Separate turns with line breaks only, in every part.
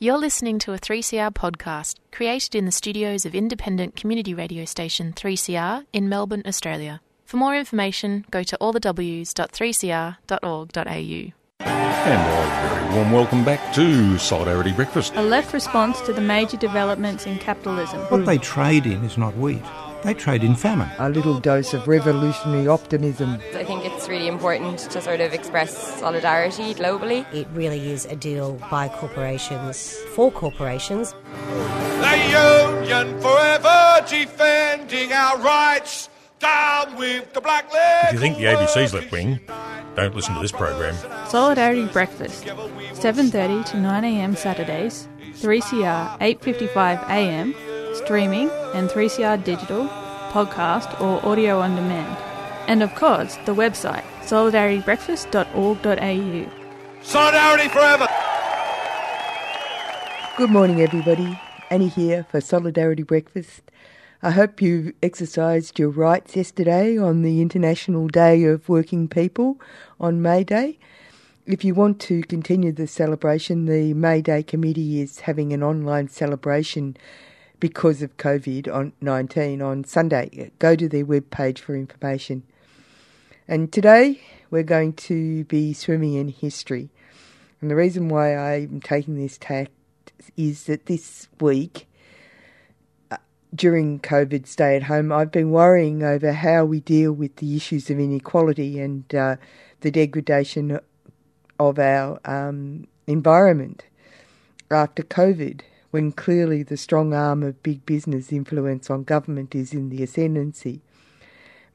You're listening to a 3CR podcast created in the studios of independent community radio station 3CR in Melbourne, Australia. For more information, go to allthews.3cr.org.au.
And a very warm welcome back to Solidarity Breakfast.
A left response to the major developments in capitalism.
What they trade in is not wheat. They trade in famine.
A little dose of revolutionary optimism.
I think it's really important to sort of express solidarity globally.
It really is a deal by corporations for corporations.
The Union forever defending our rights. Down with the black.
If you think the ABC's left wing, don't listen to this program.
Solidarity Breakfast, 7:30 to 9 a.m. Saturdays, 3CR 8:55 a.m. streaming and 3CR digital, podcast or audio on demand. And of course, the website solidaritybreakfast.org.au.
Solidarity forever.
Good morning, everybody. Annie here for Solidarity Breakfast. I hope you exercised your rights yesterday on the International Day of Working People on May Day. If you want to continue the celebration, the May Day Committee is having an online celebration because of COVID 19 on Sunday. Go to their webpage for information. And today we're going to be swimming in history. And the reason why I'm taking this tack is that this week, uh, during COVID stay at home, I've been worrying over how we deal with the issues of inequality and uh, the degradation of our um, environment after COVID, when clearly the strong arm of big business influence on government is in the ascendancy.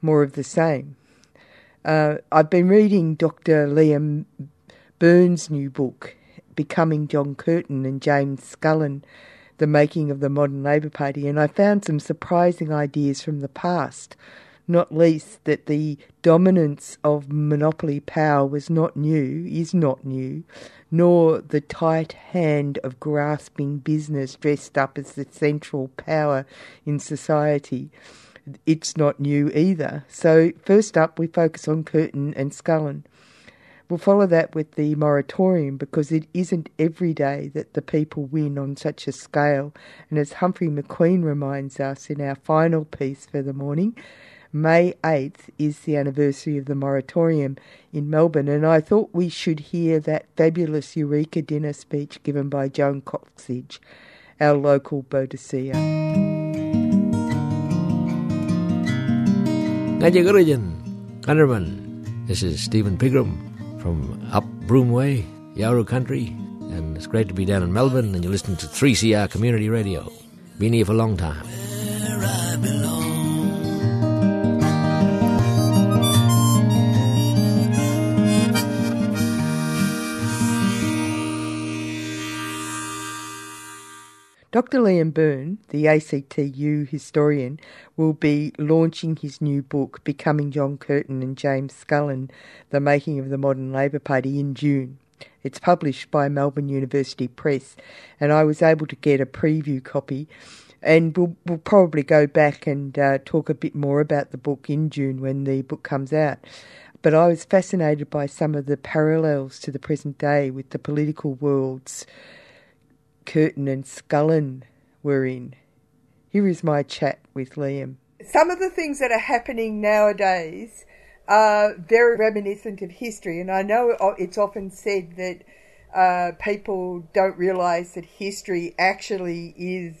More of the same. Uh, I've been reading Dr. Liam Byrne's new book, Becoming John Curtin and James Scullin, The Making of the Modern Labour Party, and I found some surprising ideas from the past, not least that the dominance of monopoly power was not new, is not new, nor the tight hand of grasping business dressed up as the central power in society. It's not new either. So, first up, we focus on Curtin and Scullin. We'll follow that with the moratorium because it isn't every day that the people win on such a scale. And as Humphrey McQueen reminds us in our final piece for the morning, May 8th is the anniversary of the moratorium in Melbourne, and I thought we should hear that fabulous Eureka dinner speech given by Joan Coxsedge, our local Boadicea.
Gajagurajan, Gunnerman. This is Stephen Pigram from up Broomway, Yawuru Country, and it's great to be down in Melbourne, and you're listening to 3CR Community Radio. Been here for a long time.
Dr. Liam Byrne, the ACTU historian, will be launching his new book, Becoming John Curtin and James Scullin The Making of the Modern Labour Party, in June. It's published by Melbourne University Press, and I was able to get a preview copy. And we'll, we'll probably go back and uh, talk a bit more about the book in June when the book comes out. But I was fascinated by some of the parallels to the present day with the political worlds Curtin and Scullin were in. Here is my chat with Liam. Some of the things that are happening nowadays are very reminiscent of history, and I know it's often said that uh, people don't realise that history actually is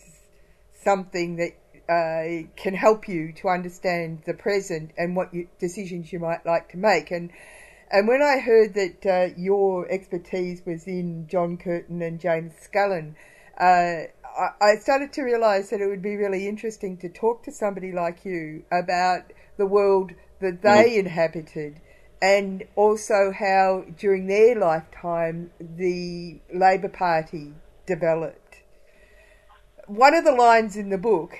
something that uh, can help you to understand the present and what you, decisions you might like to make. And and when I heard that uh, your expertise was in John Curtin and James Scullin, uh, I started to realise that it would be really interesting to talk to somebody like you about the world that they mm. inhabited and also how during their lifetime the Labor Party developed. One of the lines in the book,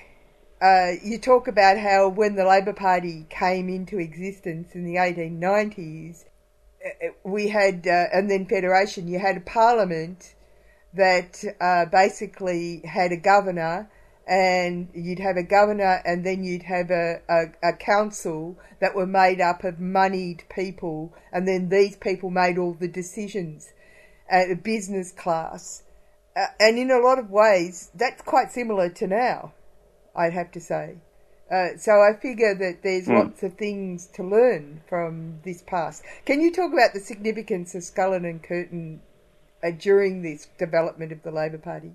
uh, you talk about how when the Labor Party came into existence in the 1890s, uh, we had, uh, and then Federation, you had a parliament that uh, basically had a governor and you'd have a governor and then you'd have a, a, a, council that were made up of moneyed people and then these people made all the decisions at a business class
uh, and in a lot of ways, that's quite similar to now, I'd have to say. Uh, so I figure that there's mm. lots of things to learn from this past. Can you talk about the significance of Scullin and Curtin uh, during this development of the Labor Party?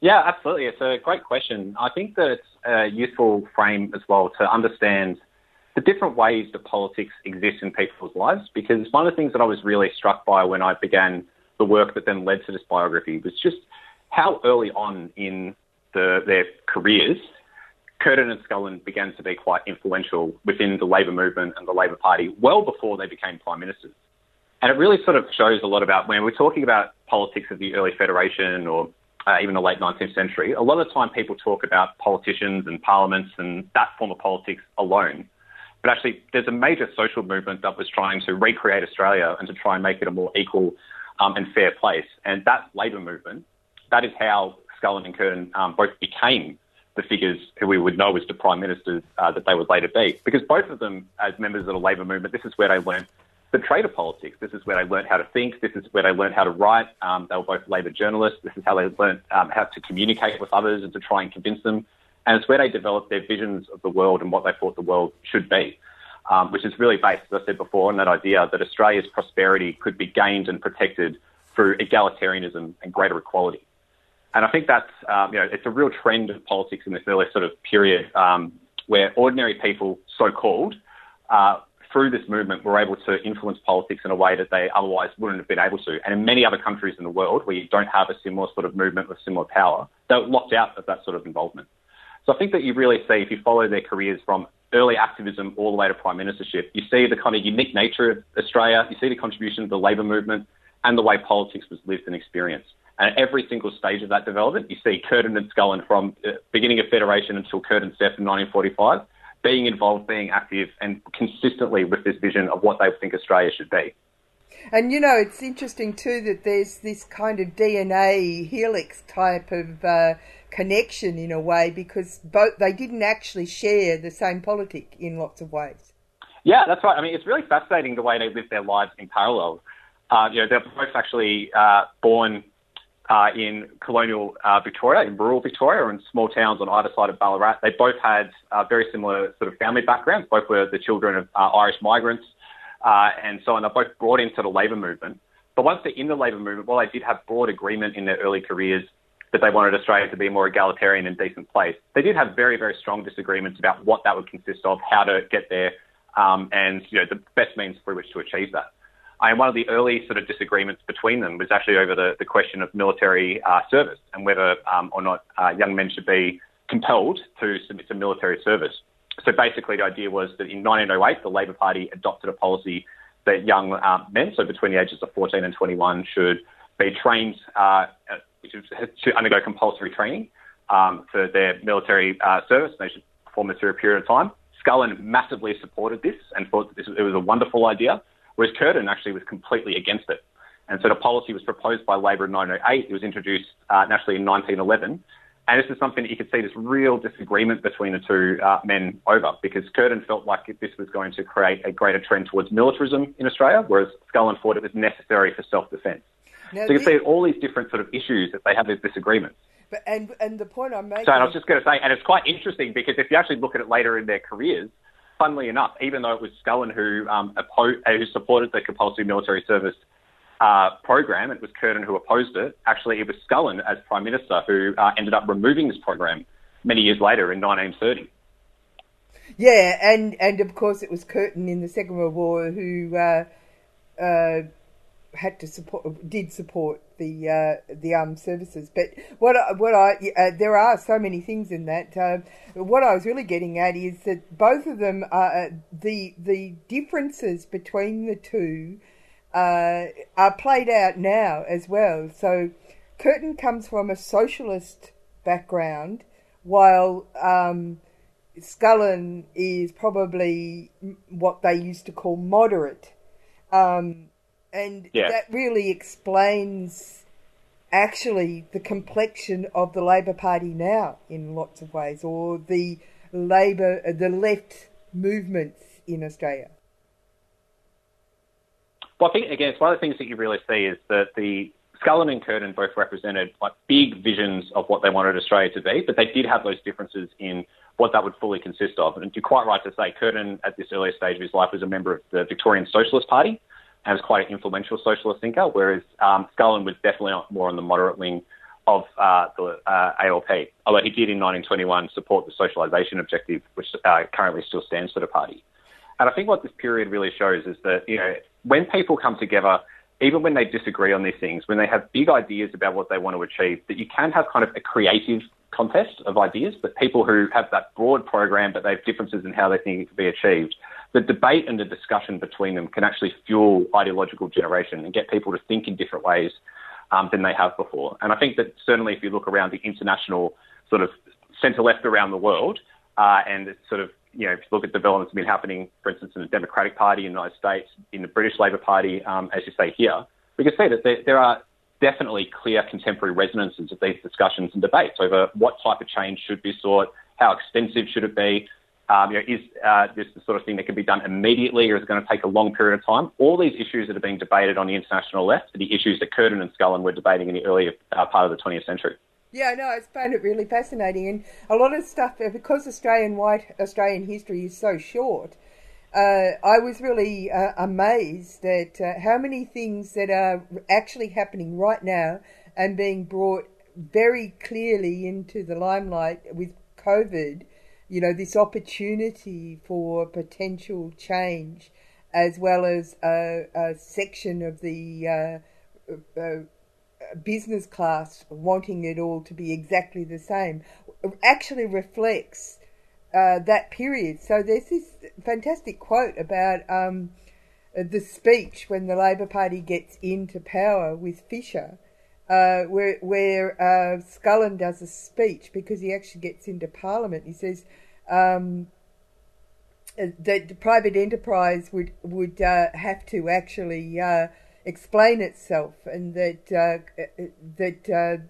Yeah, absolutely. It's a great question. I think that it's a useful frame as well to understand the different ways that politics exist in people's lives. Because one of the things that I was really struck by when I began the work that then led to this biography was just how early on in the, their careers Curtin and Scullin began to be quite influential within the Labor movement and the Labor Party well before they became prime ministers. And it really sort of shows a lot about when we're talking about politics of the early Federation or uh, even the late 19th century, a lot of the time people talk about politicians and parliaments and that form of politics alone. But actually, there's a major social movement that was trying to recreate Australia and to try and make it a more equal um, and fair place. And that labour movement, that is how Scullin and Curtin um, both became the figures who we would know as the prime ministers uh, that they would later be. Because both of them, as members of the labour movement, this is where they learned the trade of politics. This is where they learned how to think. This is where they learned how to write. Um, they were both labour journalists. This is how they learned um, how to communicate with others and to try and convince them. And it's where they developed their visions of the world and what they thought the world should be, um, which is really based, as I said before, on that idea that Australia's prosperity could be gained and protected through egalitarianism and greater equality. And I think that's, um, you know, it's a real trend of politics in this early sort of period um, where ordinary people, so-called, uh, through this movement were able to influence politics in a way that they otherwise wouldn't have been able to. And in many other countries in the world where you don't have a similar sort of movement with similar power, they're locked out of that sort of involvement. So I think that you really see, if you follow their careers from early activism all the way to prime ministership, you see the kind of unique nature of Australia, you see the contribution of the labour movement and the way politics was lived and experienced. And at every single stage of that development, you see Curtin and Scullin from the beginning of Federation until Curtin's death in 1945, being involved, being active, and consistently with this vision of what they think Australia should be.
And you know, it's interesting too that there's this kind of DNA helix type of uh, connection in a way because both they didn't actually share the same politic in lots of ways.
Yeah, that's right. I mean, it's really fascinating the way they live their lives in parallel. Uh, you know, they're both actually uh, born uh, in colonial uh, Victoria, in rural Victoria, or in small towns on either side of Ballarat. They both had uh, very similar sort of family backgrounds. Both were the children of uh, Irish migrants uh, and so on. They're both brought into the labour movement. But once they're in the labour movement, while they did have broad agreement in their early careers that they wanted Australia to be a more egalitarian and decent place, they did have very, very strong disagreements about what that would consist of, how to get there, um, and you know the best means through which to achieve that. And one of the early sort of disagreements between them was actually over the, the question of military uh, service and whether um, or not uh, young men should be compelled to submit to military service. So basically, the idea was that in 1908, the Labor Party adopted a policy that young uh, men, so between the ages of 14 and 21, should be trained uh, to undergo compulsory training um, for their military uh, service. They should perform this through a period of time. Scullin massively supported this and thought that this, it was a wonderful idea whereas Curtin actually was completely against it. And so the policy was proposed by Labor in 1908. It was introduced uh, nationally in 1911. And this is something that you could see this real disagreement between the two uh, men over because Curtin felt like this was going to create a greater trend towards militarism in Australia, whereas Scullin thought it was necessary for self-defence. so you can see all these different sort of issues that they have these disagreements.
But, and, and the point I'm making...
So I was just going to say, and it's quite interesting because if you actually look at it later in their careers, funnily enough, even though it was Scullin who um, opposed, who supported the compulsory military service uh, program, it was Curtin who opposed it. Actually, it was Scullin as prime minister who uh, ended up removing this program many years later in 1930.
Yeah, and and of course it was Curtin in the Second World War who uh, uh, had to support, did support the uh, the armed services. But what what I uh, there are so many things in that. Uh, what I was really getting at is that both of them are uh, the the differences between the two uh, are played out now as well. So Curtin comes from a socialist background, while um, Scullin is probably what they used to call moderate. Um, and yeah. that really explains actually the complexion of the Labor Party now in lots of ways, or the Labor, uh, the left movements in Australia.
Well, I think again, it's one of the things that you really see is that the Scullin and Curtin both represented like big visions of what they wanted Australia to be, but they did have those differences in what that would fully consist of. And you're quite right to say Curtin, at this earlier stage of his life, was a member of the Victorian Socialist Party was quite an influential socialist thinker, whereas um, Scullin was definitely more on the moderate wing of uh, the uh, ALP, although he did in 1921 support the socialisation objective, which uh, currently still stands for the party. And I think what this period really shows is that, you know, when people come together, even when they disagree on these things, when they have big ideas about what they want to achieve, that you can have kind of a creative contest of ideas, but people who have that broad program, but they have differences in how they think it can be achieved, the debate and the discussion between them can actually fuel ideological generation and get people to think in different ways um, than they have before. And I think that certainly if you look around the international sort of centre left around the world, uh, and sort of you know, if you look at developments that have been happening, for instance, in the Democratic Party in the United States, in the British Labor Party, um, as you say here, we can see that there, there, are definitely clear contemporary resonances of these discussions and debates over what type of change should be sought, how extensive should it be, um, you know, is uh, this the sort of thing that can be done immediately or is it going to take a long period of time? All these issues that are being debated on the international left the issues that Curtin and Scullin were debating in the earlier uh, part of the 20th century.
Yeah, no, I found it really fascinating, and a lot of stuff uh, because Australian white Australian history is so short. Uh, I was really uh, amazed at uh, how many things that are actually happening right now and being brought very clearly into the limelight with COVID. You know, this opportunity for potential change, as well as a, a section of the uh, uh, business class wanting it all to be exactly the same actually reflects uh, that period. So there's this fantastic quote about um, the speech when the Labor Party gets into power with Fisher, uh, where where uh, Scullin does a speech because he actually gets into Parliament. He says. Um, that the private enterprise would would uh, have to actually uh, explain itself and that uh, that uh,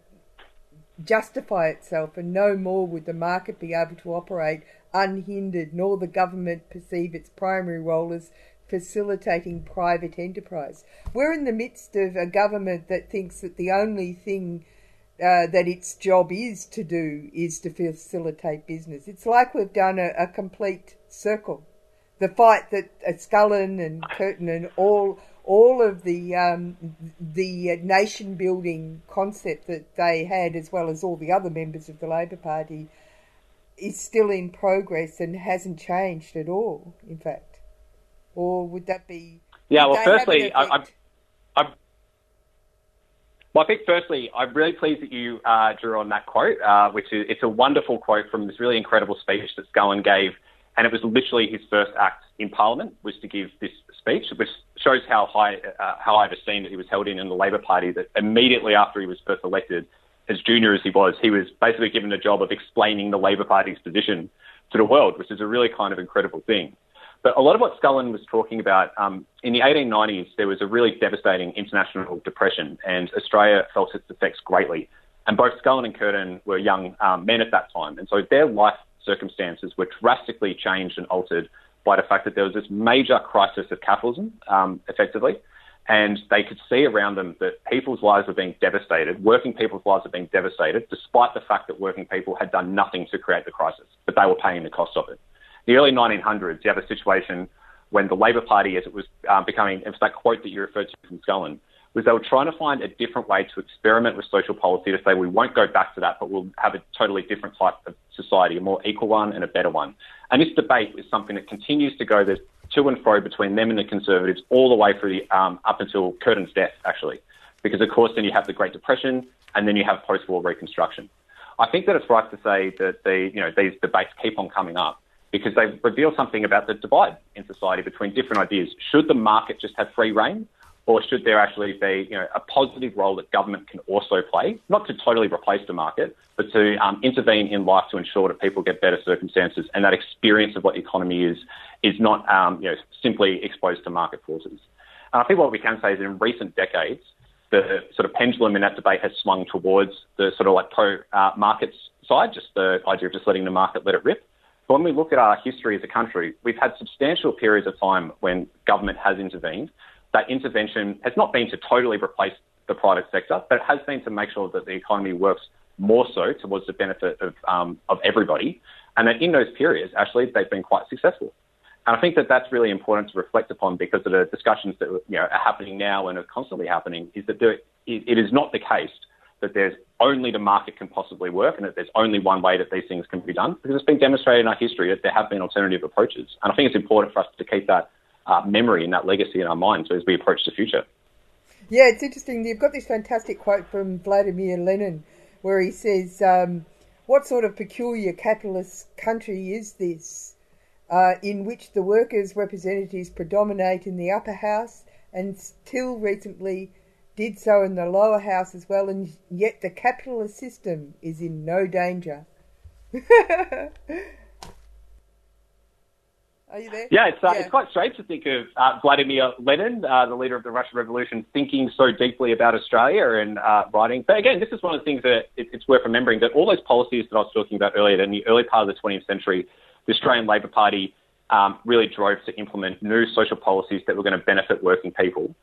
justify itself, and no more would the market be able to operate unhindered, nor the government perceive its primary role as facilitating private enterprise. We're in the midst of a government that thinks that the only thing uh, that its job is to do is to facilitate business. It's like we've done a, a complete circle. The fight that uh, Scullin and Curtin and all all of the um, the nation building concept that they had, as well as all the other members of the Labor Party, is still in progress and hasn't changed at all. In fact, or would that be?
Yeah. Well, firstly, I, I, I, well, I think firstly, I'm really pleased that you uh, drew on that quote, uh, which is it's a wonderful quote from this really incredible speech that Scullin gave, and it was literally his first act in Parliament was to give this speech, which shows how high uh, how I've esteem that he was held in in the Labor Party. That immediately after he was first elected, as junior as he was, he was basically given the job of explaining the Labor Party's position to the world, which is a really kind of incredible thing. But a lot of what Scullin was talking about um, in the 1890s, there was a really devastating international depression, and Australia felt its effects greatly. And both Scullin and Curtin were young um, men at that time, and so their life circumstances were drastically changed and altered by the fact that there was this major crisis of capitalism, um, effectively, and they could see around them that people's lives were being devastated, working people's lives were being devastated, despite the fact that working people had done nothing to create the crisis, but they were paying the cost of it. The early 1900s, you have a situation when the Labor Party, as it was um, becoming, it was that quote that you referred to from Scullin, was they were trying to find a different way to experiment with social policy to say we won't go back to that, but we'll have a totally different type of society, a more equal one and a better one. And this debate is something that continues to go there to and fro between them and the Conservatives all the way through the, um, up until Curtin's death, actually. Because, of course, then you have the Great Depression and then you have post-war Reconstruction. I think that it's right to say that the, you know, these debates keep on coming up because they reveal something about the divide in society between different ideas. Should the market just have free reign or should there actually be you know, a positive role that government can also play, not to totally replace the market, but to um, intervene in life to ensure that people get better circumstances and that experience of what the economy is is not um, you know, simply exposed to market forces. And I think what we can say is in recent decades, the sort of pendulum in that debate has swung towards the sort of like pro uh, markets side, just the idea of just letting the market let it rip. When we look at our history as a country, we've had substantial periods of time when government has intervened that intervention has not been to totally replace the private sector, but it has been to make sure that the economy works more so towards the benefit of, um, of everybody. And that in those periods, actually, they've been quite successful. And I think that that's really important to reflect upon because of the discussions that you know, are happening now and are constantly happening is that there, it is not the case that there's only the market can possibly work and that there's only one way that these things can be done because it's been demonstrated in our history that there have been alternative approaches. And I think it's important for us to keep that uh, memory and that legacy in our minds as we approach the future.
Yeah, it's interesting. You've got this fantastic quote from Vladimir Lenin where he says, um, What sort of peculiar capitalist country is this? Uh, in which the workers' representatives predominate in the upper house and still recently did so in the lower house as well, and yet the capitalist system is in no danger. Are you there?
Yeah, it's, uh, yeah. it's quite strange to think of uh, Vladimir Lenin, uh, the leader of the Russian Revolution, thinking so deeply about Australia and uh, writing. But again, this is one of the things that it, it's worth remembering that all those policies that I was talking about earlier, in the early part of the 20th century, the Australian Labor Party um, really drove to implement new social policies that were going to benefit working people.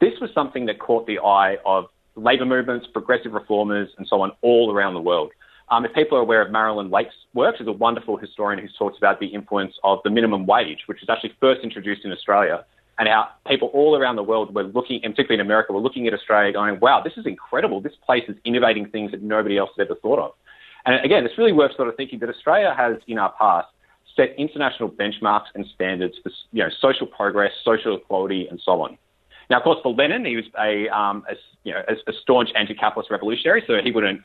This was something that caught the eye of labour movements, progressive reformers, and so on all around the world. Um, if people are aware of Marilyn Lake's work, she's a wonderful historian who talks about the influence of the minimum wage, which was actually first introduced in Australia, and how people all around the world were looking, and particularly in America, were looking at Australia going, wow, this is incredible. This place is innovating things that nobody else has ever thought of. And again, it's really worth sort of thinking that Australia has, in our past, set international benchmarks and standards for you know, social progress, social equality, and so on. Now, of course, for Lenin, he was a, um, a you know, a, a staunch anti-capitalist revolutionary, so he wouldn't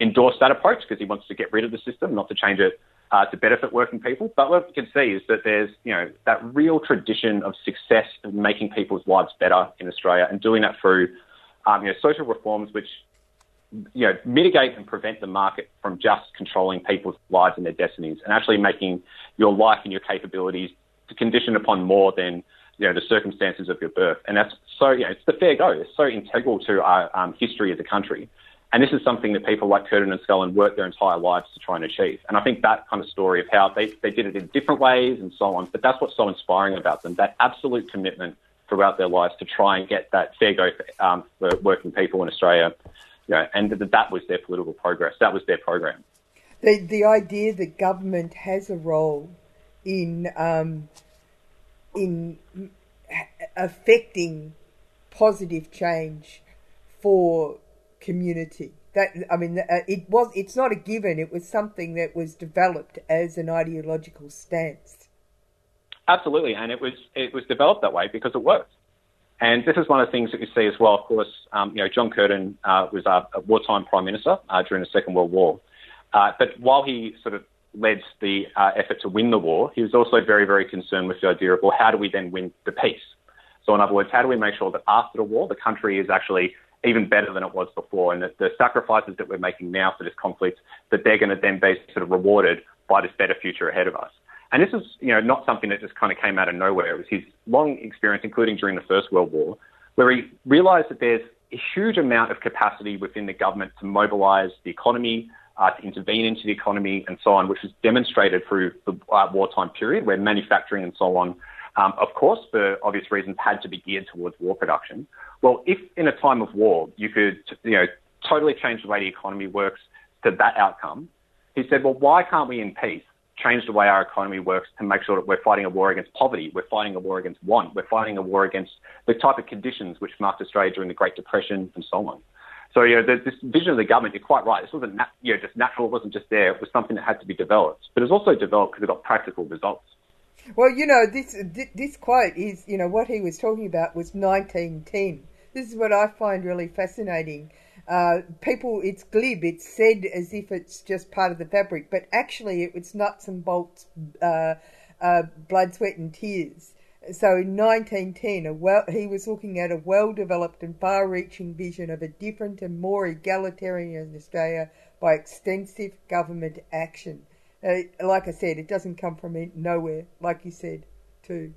endorse that approach because he wants to get rid of the system, not to change it uh, to benefit working people. But what we can see is that there's, you know, that real tradition of success of making people's lives better in Australia and doing that through, um, you know, social reforms which, you know, mitigate and prevent the market from just controlling people's lives and their destinies and actually making your life and your capabilities to condition upon more than, you know, the circumstances of your birth. And that's so, you know, it's the fair go. It's so integral to our um, history as a country. And this is something that people like Curtin and Scullin worked their entire lives to try and achieve. And I think that kind of story of how they, they did it in different ways and so on, but that's what's so inspiring about them, that absolute commitment throughout their lives to try and get that fair go for, um, for working people in Australia. Know, and that, that was their political progress. That was their program.
The, the idea that government has a role in, um, in affecting positive change for community. That I mean, uh, it was. It's not a given. It was something that was developed as an ideological stance.
Absolutely, and it was it was developed that way because it worked. And this is one of the things that we see as well. Of course, um, you know, John Curtin uh, was a, wartime prime minister uh, during the Second World War. Uh, but while he sort of led the uh, effort to win the war, he was also very, very concerned with the idea of, well, how do we then win the peace? So, in other words, how do we make sure that after the war, the country is actually even better than it was before, and that the sacrifices that we're making now for this conflict, that they're going to then be sort of rewarded by this better future ahead of us. And this is, you know, not something that just kind of came out of nowhere. It was his long experience, including during the First World War, where he realised that there's a huge amount of capacity within the government to mobilise the economy, uh, to intervene into the economy, and so on, which was demonstrated through the uh, wartime period, where manufacturing and so on um, of course, for obvious reasons, had to be geared towards war production. Well, if in a time of war you could, you know, totally change the way the economy works to that outcome, he said, well, why can't we in peace change the way our economy works to make sure that we're fighting a war against poverty, we're fighting a war against want, we're fighting a war against the type of conditions which marked Australia during the Great Depression and so on. So, you know, this vision of the government, you're quite right. This wasn't, nat- you know, just natural. It wasn't just there. It was something that had to be developed. But it was also developed because it got practical results.
Well, you know, this this quote is, you know, what he was talking about was 1910. This is what I find really fascinating. Uh, people, it's glib. It's said as if it's just part of the fabric, but actually, it was nuts and bolts, uh, uh, blood, sweat, and tears. So in 1910, well, he was looking at a well-developed and far-reaching vision of a different and more egalitarian Australia by extensive government action. Uh, like I said, it doesn't come from nowhere, like you said, too.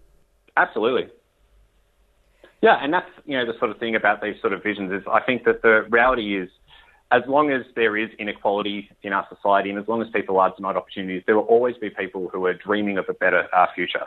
Absolutely. Yeah, and that's you know the sort of thing about these sort of visions is I think that the reality is, as long as there is inequality in our society, and as long as people are denied opportunities, there will always be people who are dreaming of a better uh, future.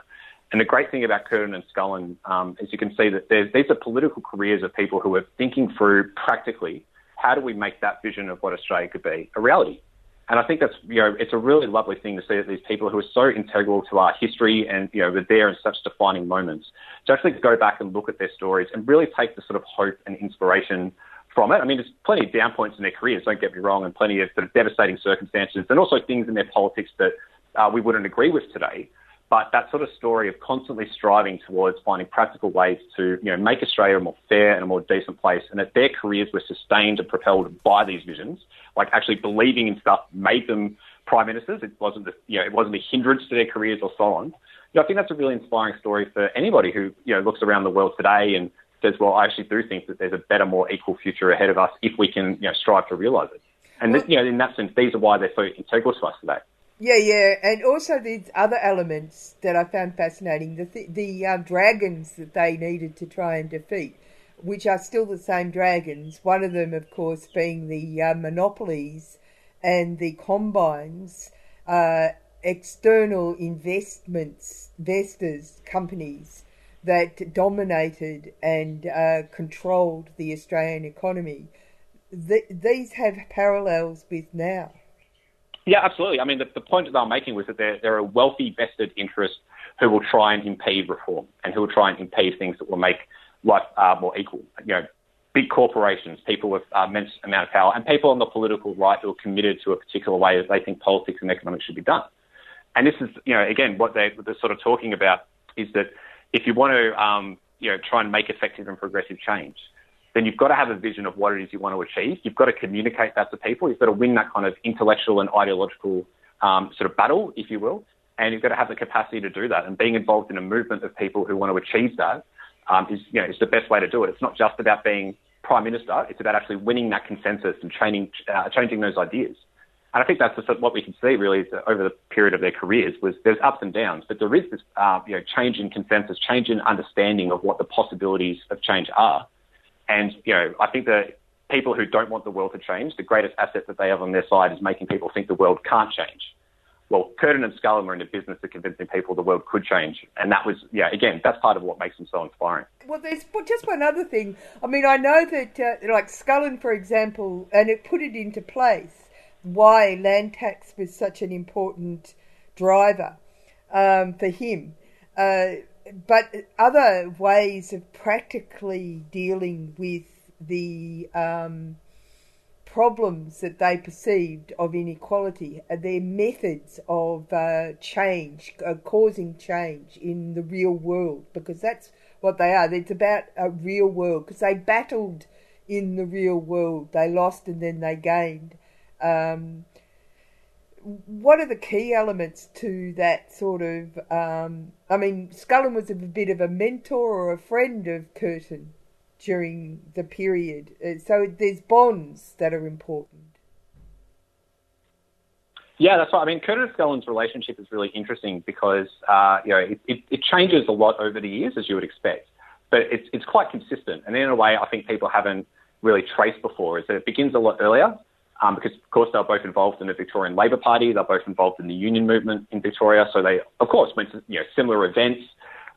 And the great thing about Curtin and Scullin um, is you can see that these are political careers of people who are thinking through practically how do we make that vision of what Australia could be a reality. And I think that's, you know, it's a really lovely thing to see that these people who are so integral to our history and, you know, were there in such defining moments to actually go back and look at their stories and really take the sort of hope and inspiration from it. I mean, there's plenty of down points in their careers, don't get me wrong, and plenty of sort of devastating circumstances and also things in their politics that uh, we wouldn't agree with today. But that sort of story of constantly striving towards finding practical ways to, you know, make Australia a more fair and a more decent place, and that their careers were sustained and propelled by these visions, like actually believing in stuff made them prime ministers. It wasn't, the, you know, it wasn't a hindrance to their careers or so on. You know, I think that's a really inspiring story for anybody who, you know, looks around the world today and says, well, I actually do think that there's a better, more equal future ahead of us if we can, you know, strive to realise it. And, you know, in that sense, these are why they're so integral to us today.
Yeah, yeah, and also these other elements that I found fascinating the th- the uh, dragons that they needed to try and defeat, which are still the same dragons. One of them, of course, being the uh, monopolies and the combines, uh, external investments, investors, companies that dominated and uh, controlled the Australian economy. Th- these have parallels with now.
Yeah, absolutely. I mean, the, the point that they're making was that there, there are wealthy vested interests who will try and impede reform and who will try and impede things that will make life uh, more equal. You know, big corporations, people with uh, immense amount of power, and people on the political right who are committed to a particular way that they think politics and economics should be done. And this is, you know, again, what they, they're sort of talking about is that if you want to, um, you know, try and make effective and progressive change, then you've got to have a vision of what it is you want to achieve. You've got to communicate that to people. You've got to win that kind of intellectual and ideological um, sort of battle, if you will. And you've got to have the capacity to do that. And being involved in a movement of people who want to achieve that um, is, you know, is the best way to do it. It's not just about being prime minister. It's about actually winning that consensus and changing, uh, changing those ideas. And I think that's what we can see really over the period of their careers was there's ups and downs, but there is this uh, you know change in consensus, change in understanding of what the possibilities of change are. And you know I think that people who don't want the world to change, the greatest asset that they have on their side is making people think the world can't change. Well, Curtin and Scullin were in the business of convincing people the world could change, and that was yeah again that's part of what makes them so inspiring.
Well, there's just one other thing. I mean, I know that uh, like Scullin, for example, and it put it into place why land tax was such an important driver um, for him. Uh, but other ways of practically dealing with the um, problems that they perceived of inequality, their methods of uh, change, uh, causing change in the real world, because that's what they are. It's about a real world, because they battled in the real world. They lost and then they gained. Um, what are the key elements to that sort of? Um, I mean, Scullin was a bit of a mentor or a friend of Curtin during the period, uh, so there's bonds that are important.
Yeah, that's right. I mean, Curtin and Scullin's relationship is really interesting because uh, you know it, it, it, changes a lot over the years, as you would expect, but it's it's quite consistent. And in a way, I think people haven't really traced before is that it begins a lot earlier um, because of course they're both involved in the Victorian Labor Party, they're both involved in the union movement in Victoria, so they of course went to you know similar events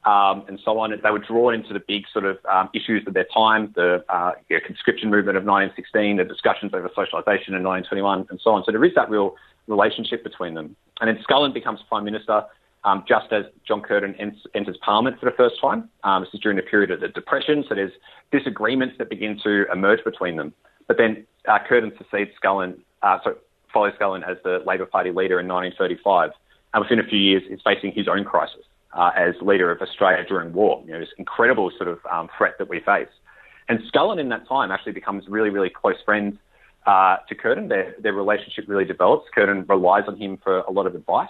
um, and so on. They were drawn into the big sort of um, issues of their time, the uh, you know, conscription movement of 1916, the discussions over socialisation in 1921, and so on. So there is that real relationship between them. And then Scullin becomes prime minister. Um, just as John Curtin enters Parliament for the first time. Um, this is during the period of the Depression, so there's disagreements that begin to emerge between them. But then uh, Curtin succeeds Scullin, uh, so follows Scullin as the Labor Party leader in 1935, and within a few years is facing his own crisis uh, as leader of Australia during war. You know, this incredible sort of um, threat that we face. And Scullin in that time actually becomes really, really close friends uh, to Curtin. Their, their relationship really develops. Curtin relies on him for a lot of advice.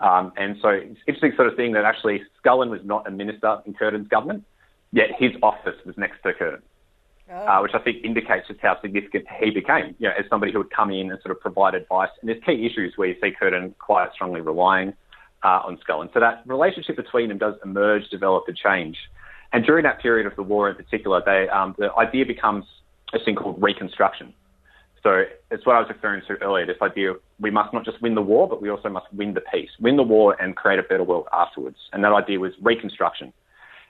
Um, and so it's interesting sort of thing that actually Scullin was not a minister in Curtin's government, yet his office was next to Curtin uh, which I think indicates just how significant he became, you know, as somebody who would come in and sort of provide advice. And there's key issues where you see Curtin quite strongly relying uh, on Scullin. So that relationship between them does emerge, develop, and change. And during that period of the war in particular, they, um, the idea becomes a thing called reconstruction. So it's what I was referring to earlier, this idea we must not just win the war, but we also must win the peace. Win the war and create a better world afterwards. And that idea was reconstruction.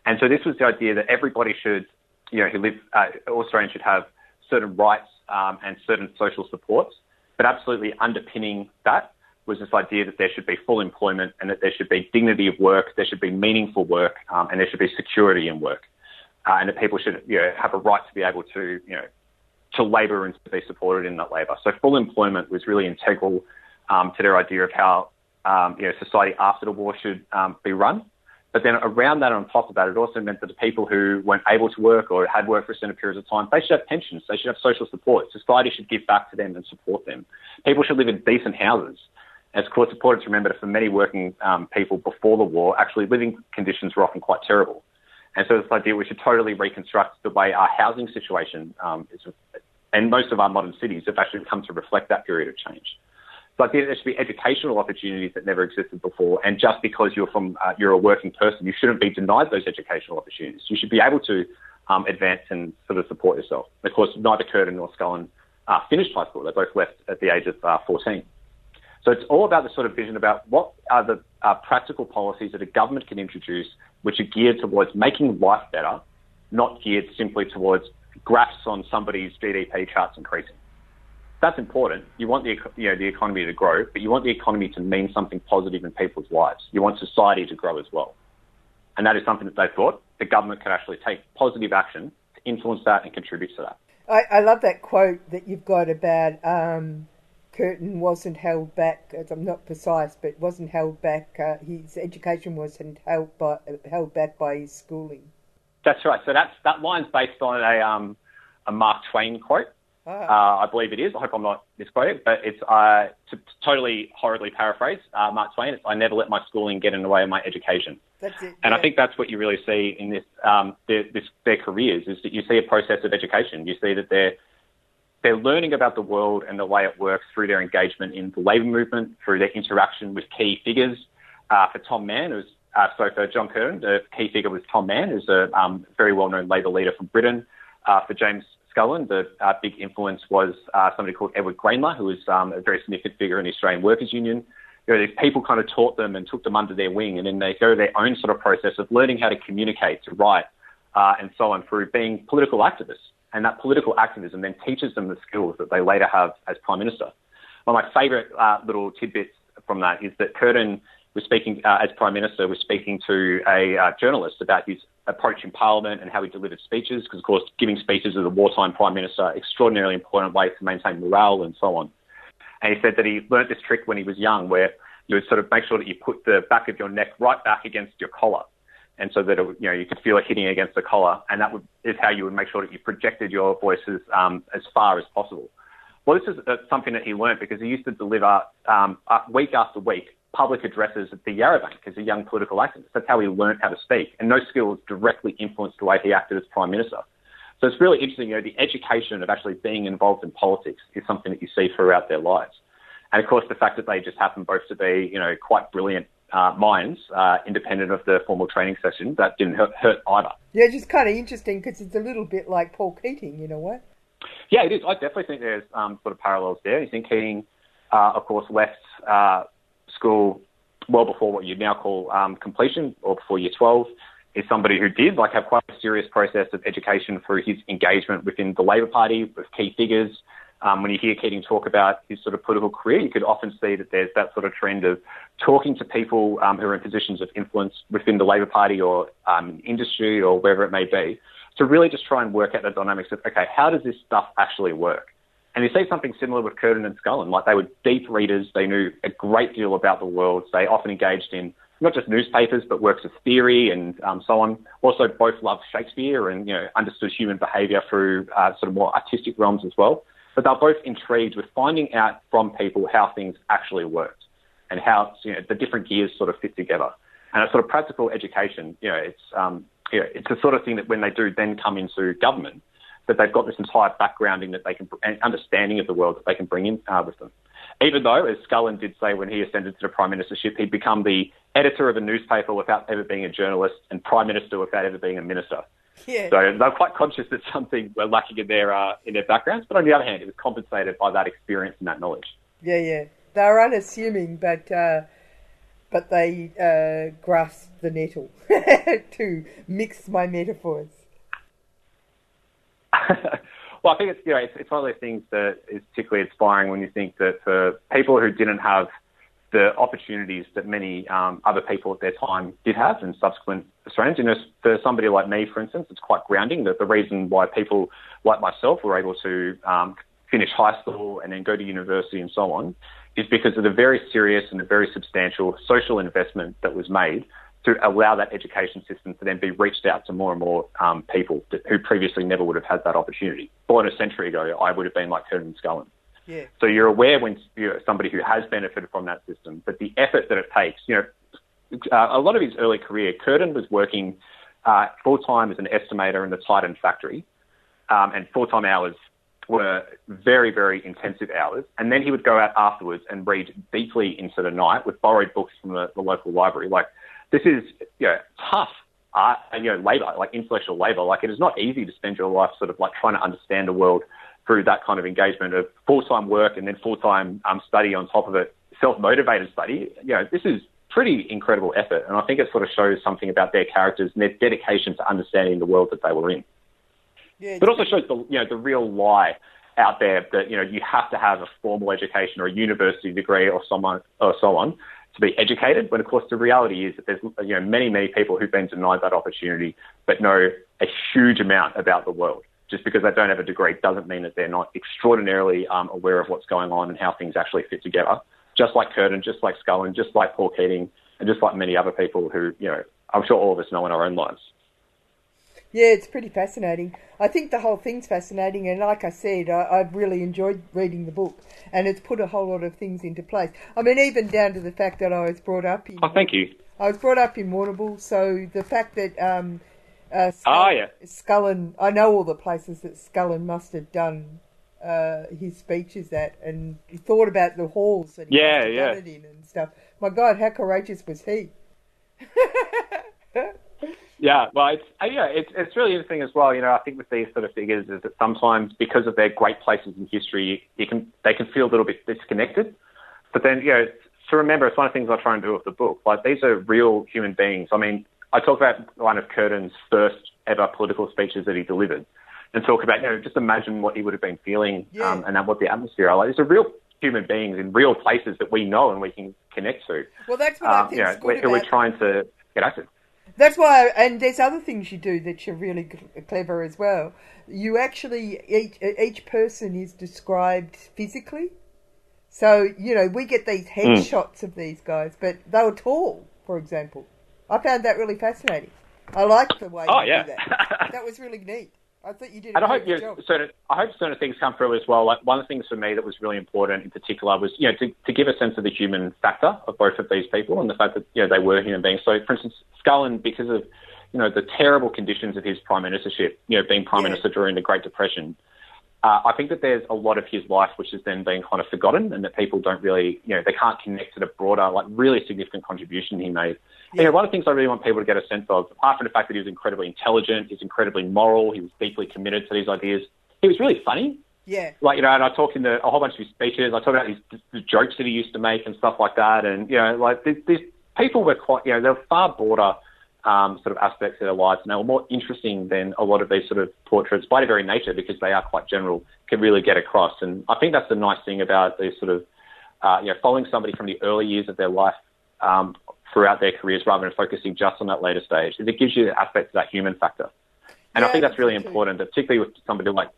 And so this was the idea that everybody should, you know, who live, uh, Australians should have certain rights um, and certain social supports. But absolutely underpinning that was this idea that there should be full employment and that there should be dignity of work, there should be meaningful work, um, and there should be security in work. Uh, and that people should you know, have a right to be able to, you know, to labour and to be supported in that labour. So full employment was really integral um, to their idea of how um, you know, society after the war should um, be run. But then around that, on top of that, it also meant that the people who weren't able to work or had worked for extended periods of time, they should have pensions, they should have social support. Society should give back to them and support them. People should live in decent houses. As important to remember that for many working um, people before the war, actually living conditions were often quite terrible. And so this idea we should totally reconstruct the way our housing situation um, is, and most of our modern cities have actually come to reflect that period of change. Think there should be educational opportunities that never existed before. And just because you're from uh, you're a working person, you shouldn't be denied those educational opportunities. You should be able to um, advance and sort of support yourself. Of course, neither Curtin nor Scullin uh, finished high school. They both left at the age of uh, 14. So it's all about the sort of vision about what are the uh, practical policies that a government can introduce which are geared towards making life better, not geared simply towards graphs on somebody's GDP charts increasing. That's important. You want the, you know, the economy to grow, but you want the economy to mean something positive in people's lives. You want society to grow as well. And that is something that they thought the government could actually take positive action to influence that and contribute to that.
I, I love that quote that you've got about um, Curtin wasn't held back. I'm not precise, but wasn't held back. Uh, his education wasn't held by, held back by his schooling.
That's right. So that's that line's based on a um, a Mark Twain quote. Ah. Uh, I believe it is. I hope I'm not misquoting, but it's uh, to totally horribly paraphrase uh, Mark Twain. It's, I never let my schooling get in the way of my education.
That's it.
And
yeah.
I think that's what you really see in this, um, their, this their careers is that you see a process of education. You see that they're they're learning about the world and the way it works through their engagement in the labour movement, through their interaction with key figures. Uh, for Tom Mann, who's uh, so for John Curtin, the key figure was Tom Mann, who's a um, very well-known Labour leader from Britain. Uh, for James Scullin, the uh, big influence was uh, somebody called Edward Grayndler, who was um, a very significant figure in the Australian Workers' Union. You know, these people kind of taught them and took them under their wing, and then they go their own sort of process of learning how to communicate, to write, uh, and so on through being political activists. And that political activism then teaches them the skills that they later have as Prime Minister. One of my favourite uh, little tidbits from that is that Curtin was speaking, uh, as Prime Minister, was speaking to a uh, journalist about his approach in Parliament and how he delivered speeches, because of course, giving speeches as a wartime Prime Minister, extraordinarily important way to maintain morale and so on. And he said that he learnt this trick when he was young, where you would sort of make sure that you put the back of your neck right back against your collar, and so that it, you know you could feel it hitting against the collar, and that would, is how you would make sure that you projected your voices um, as far as possible. Well, this is uh, something that he learned because he used to deliver um, week after week public addresses at the Yarra Bank as a young political activist. That's how he learned how to speak, and those skills directly influenced the way he acted as prime minister. So it's really interesting. You know, the education of actually being involved in politics is something that you see throughout their lives, and of course the fact that they just happen both to be, you know, quite brilliant uh, minds, uh, independent of the formal training session, that didn't hurt, hurt either.
Yeah, just kind of interesting because it's a little bit like Paul Keating, you know what?
Yeah, it is. I definitely think there's um, sort of parallels there. You think Keating, uh, of course, left uh, school well before what you'd now call um, completion or before year 12 is somebody who did like have quite a serious process of education through his engagement within the Labor Party with key figures. Um, when you hear Keating talk about his sort of political career, you could often see that there's that sort of trend of talking to people um, who are in positions of influence within the Labor Party or um, industry or wherever it may be, to really just try and work out the dynamics of okay, how does this stuff actually work? And you see something similar with Curtin and Scullin. Like they were deep readers. They knew a great deal about the world. They often engaged in not just newspapers, but works of theory and um, so on. Also, both loved Shakespeare and you know understood human behaviour through uh, sort of more artistic realms as well. But they're both intrigued with finding out from people how things actually worked and how you know the different gears sort of fit together. And a sort of practical education, you know, it's um, you know, it's the sort of thing that when they do then come into government, that they've got this entire backgrounding that they can and understanding of the world that they can bring in uh, with them. Even though, as Scullin did say when he ascended to the prime ministership, he'd become the editor of a newspaper without ever being a journalist and prime minister without ever being a minister.
Yeah.
So they're quite conscious that something were lacking in their uh, in their backgrounds, but on the other hand, it was compensated by that experience and that knowledge.
Yeah, yeah. They were unassuming, but uh, but they uh, grasped the nettle to mix my metaphors.
well, I think it's you know it's, it's one of those things that is particularly inspiring when you think that for people who didn't have the opportunities that many um, other people at their time did have and subsequent Australians. You know, for somebody like me, for instance, it's quite grounding that the reason why people like myself were able to um, finish high school and then go to university and so on is because of the very serious and the very substantial social investment that was made to allow that education system to then be reached out to more and more um, people who previously never would have had that opportunity. Born a century ago, I would have been like Curtin Scullin.
Yeah.
So you're aware when you're somebody who has benefited from that system, but the effort that it takes, you know, uh, a lot of his early career, Curtin was working uh, full time as an estimator in the Titan factory, um, and full time hours were very, very intensive hours. And then he would go out afterwards and read deeply into the night with borrowed books from the, the local library. Like this is, you know, tough art, and you know, labour, like intellectual labour. Like it is not easy to spend your life sort of like trying to understand the world through that kind of engagement of full-time work and then full-time um, study on top of it, self-motivated study. You know, this is pretty incredible effort, and I think it sort of shows something about their characters and their dedication to understanding the world that they were in.
Yeah,
but also shows the you know the real lie out there that you know you have to have a formal education or a university degree or someone or so on to be educated. When of course the reality is that there's you know many many people who've been denied that opportunity but know a huge amount about the world just because they don't have a degree doesn't mean that they're not extraordinarily um, aware of what's going on and how things actually fit together. Just like Curtin, just like Scullin, just like Paul Keating, and just like many other people who, you know, I'm sure all of us know in our own lives.
Yeah, it's pretty fascinating. I think the whole thing's fascinating, and like I said, I, have really enjoyed reading the book, and it's put a whole lot of things into place. I mean, even down to the fact that I was brought up in.
Oh, thank you.
I was brought up in Warrnambool, so the fact that um, uh,
Scullin, oh, yeah.
Scullin, I know all the places that Scullin must have done uh, his speeches at, and he thought about the halls that he
yeah,
yeah. in and stuff. My God, how courageous was he?
yeah, well, it's uh, yeah, it's it's really interesting as well. You know, I think with these sort of figures is that sometimes because of their great places in history, you can they can feel a little bit disconnected. But then, you know, to remember, it's one of the things I try and do with the book. Like these are real human beings. I mean, I talk about one of Curtin's first ever political speeches that he delivered, and talk about you know just imagine what he would have been feeling
yeah.
um, and what the atmosphere are like. These are real human beings in real places that we know and we can connect to.
Well, that's what um, I think. You know,
we're, we're trying to get access.
That's why, and there's other things you do that you're really clever as well. You actually each each person is described physically. So you know we get these headshots mm. of these guys, but they were tall, for example. I found that really fascinating. I liked the way
oh,
you
yeah.
did that. that was really neat. I thought you did.
And
I
hope you certain. I hope certain things come through as well. Like one of the things for me that was really important in particular was you know to, to give a sense of the human factor of both of these people and the fact that you know they were human beings. So, for instance, Scullin, because of you know the terrible conditions of his prime ministership, you know being prime yeah. minister during the Great Depression, uh, I think that there's a lot of his life which has then been kind of forgotten, and that people don't really, you know, they can't connect to the broader, like, really significant contribution he made. Yeah. You know, one of the things I really want people to get a sense of, apart from the fact that he was incredibly intelligent, he's incredibly moral, he was deeply committed to these ideas, he was really funny.
Yeah.
Like, you know, and I talked in the, a whole bunch of his speeches, I talk about these the jokes that he used to make and stuff like that, and, you know, like, these people were quite, you know, they were far broader um, sort of aspects of their lives, and they were more interesting than a lot of these sort of portraits by their very nature because they are quite general, can really get across. And I think that's the nice thing about these sort of, uh, you know, following somebody from the early years of their life um, throughout their careers rather than focusing just on that later stage. Is it gives you aspects of that human factor. And
yeah,
I think that's really important, particularly with somebody like,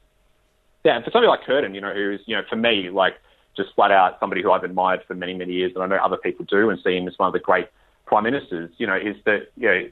yeah, and for somebody like Curtin, you know, who's, you know, for me, like, just flat out somebody who I've admired for many, many years, and I know other people do, and see him as one of the great prime ministers, you know, is that, you know,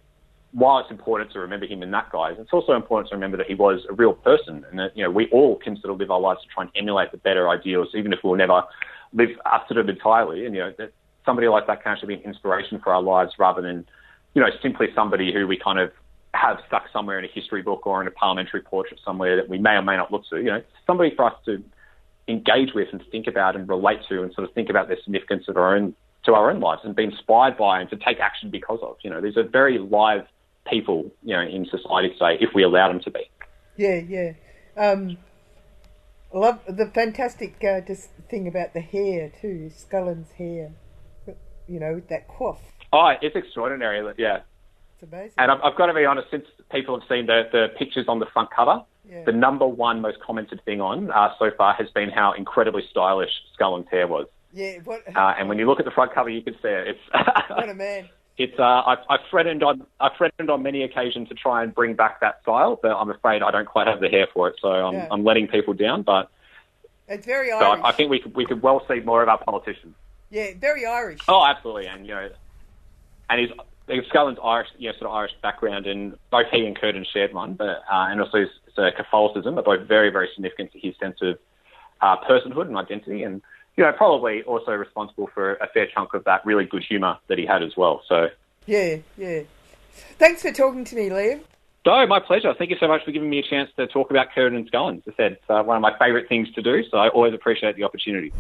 while it's important to remember him in that guise, it's also important to remember that he was a real person and that, you know, we all can sort of live our lives to try and emulate the better ideals, even if we'll never live up to them entirely. And, you know, that somebody like that can actually be an inspiration for our lives rather than, you know, simply somebody who we kind of have stuck somewhere in a history book or in a parliamentary portrait somewhere that we may or may not look to. You know, somebody for us to engage with and think about and relate to and sort of think about the significance of our own to our own lives and be inspired by and to take action because of. You know, these are very live
people, you know, in society today if we allow them to be.
Yeah, yeah. Um, love the fantastic uh, just thing about the hair too, Scullin's hair. You know, that coif.
Oh, it's extraordinary. Yeah.
It's amazing.
And I've, I've got to be honest, since people have seen the, the pictures on the front cover,
Yeah.
the number one most commented thing on uh, so far has been how incredibly stylish Scullin hair was.
Yeah, what,
Uh, and when you look at the front cover, you can see it. It's
what a man.
It's uh, I've, I've threatened on I've threatened on many occasions to try and bring back that style, but I'm afraid I don't quite have the hair for it. So I'm,
Yeah.
I'm letting people down. But
It's very
so I, I think we could we could well see more of our politicians.
Yeah, very Irish.
Oh, absolutely, and you know, and he's Scullin's Irish, you know, sort of Irish background, and both he and Curtin shared one, but uh, and also his, uh, Catholicism are both very very significant to his sense of uh, personhood and identity, and you know, probably also responsible for a fair chunk of that really good humour that he had as well. So.
Yeah, yeah. Thanks for talking to me, Liam.
No, my pleasure. Thank you so much for giving me a chance to talk about Curtin and Scullin. As I said, it's uh, one of my favourite things to do, so I always appreciate the opportunity.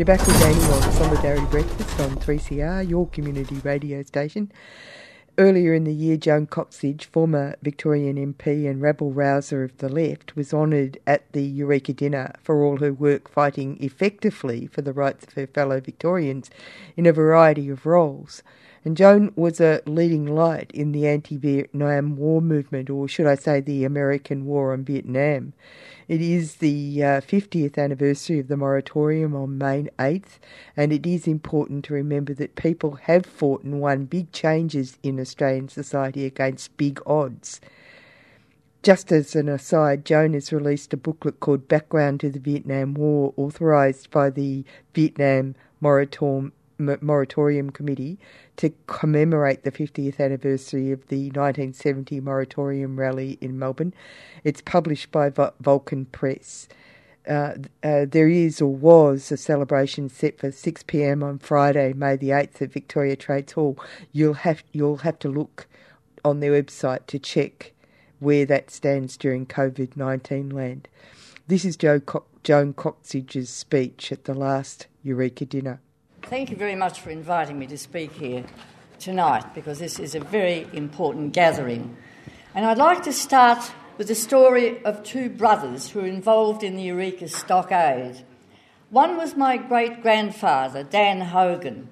You're
back with Daniel on Solidarity Breakfast on 3CR, your community radio station. Earlier in the year, Joan Coxsedge, former Victorian MP and rabble rouser of the left, was honoured at the Eureka Dinner for all her work fighting effectively for the rights of her fellow Victorians in a variety of roles. And Joan was a leading light in the anti Vietnam War movement, or should I say the American War on Vietnam. It is the uh, 50th anniversary of the moratorium on May 8th, and it is important to remember that people have fought and won big changes in Australian society against big odds. Just as an aside, Joan has released a booklet called Background to the Vietnam War, authorised by the Vietnam Moratorium, Moratorium Committee to commemorate the 50th anniversary of the 1970 moratorium rally in Melbourne. It's published by Vulcan Press. Uh, uh, there is or was a celebration set for 6 p.m. on Friday, May the 8th at Victoria Trades Hall. You'll have you'll have to look on their website to check where that stands during COVID 19 land. This is Joe Co-
Joan Coxsedge's speech at the last Eureka dinner.
Thank you very much for inviting me to speak here tonight because this is a very important gathering. And I'd like to start with the story of two brothers who were involved in the Eureka Stockade. One was my great grandfather, Dan Hogan.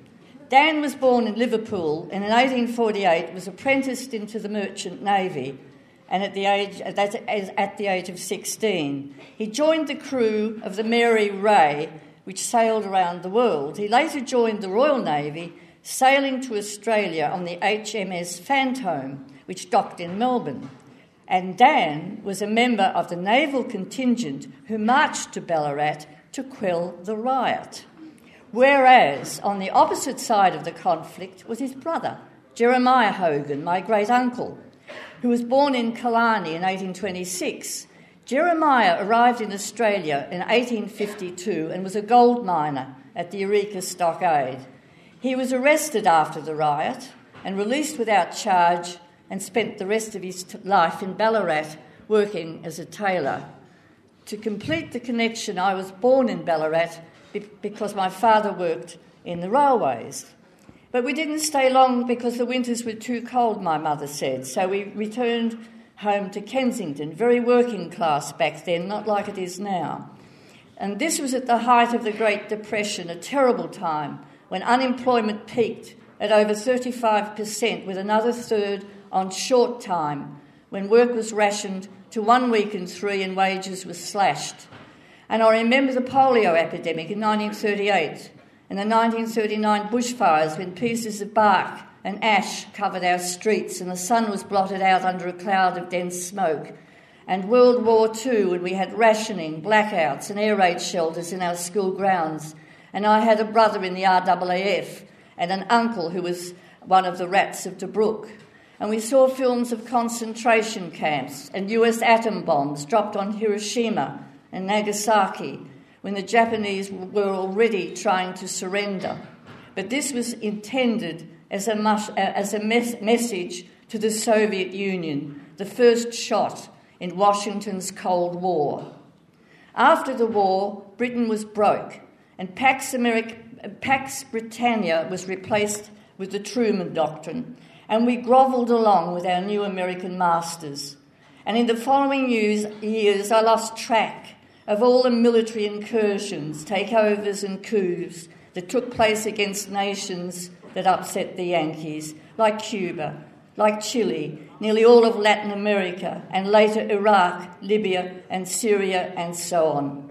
Dan was born in Liverpool and in 1848 was apprenticed into the Merchant Navy and at the age, at at the age of 16. He joined the crew of the Mary Ray, which sailed around the world. He later joined the Royal Navy, sailing to Australia on the HMS Phantom, which docked in Melbourne. And Dan was a member of the naval contingent who marched to Ballarat to quell the riot. Whereas on the opposite side of the conflict was his brother, Jeremiah Hogan, my great uncle, who was born in Killarney in 1826. Jeremiah arrived in Australia in 1852 and was a gold miner at the Eureka Stockade. He was arrested after the riot and released without charge and spent the rest of his t- life in Ballarat working as a tailor. To complete the connection, I was born in Ballarat be- because my father worked in the railways. But we didn't stay long because the winters were too cold, my mother said. So we returned home to Kensington, very working class back then, not like it is now. And this was at the height of the Great Depression, a terrible time when unemployment peaked at over 35%, with another third on short time, when work was rationed to one week in three and wages were slashed. And I remember the polio epidemic in 1938 and the 1939 bushfires when pieces of bark and ash covered our streets and the sun was blotted out under a cloud of dense smoke. And World War II, when we had rationing, blackouts, and air raid shelters in our school grounds. And I had a brother in the RAAF and an uncle who was one of the rats of Tobruk. And we saw films of concentration camps and US atom bombs dropped on Hiroshima and Nagasaki when the Japanese were already trying to surrender. But this was intended as a, mus- as a mes- message to the Soviet Union, the first shot in Washington's Cold War. After the war, Britain was broke, and Pax, Americ- Pax Britannia was replaced with the Truman Doctrine, and we grovelled along with our new American masters. And in the following years, years I lost track of all the military incursions, takeovers, and coups that took place against nations that upset the Yankees, like Cuba, like Chile, nearly all of Latin America, and later Iraq, Libya, and Syria, and so on.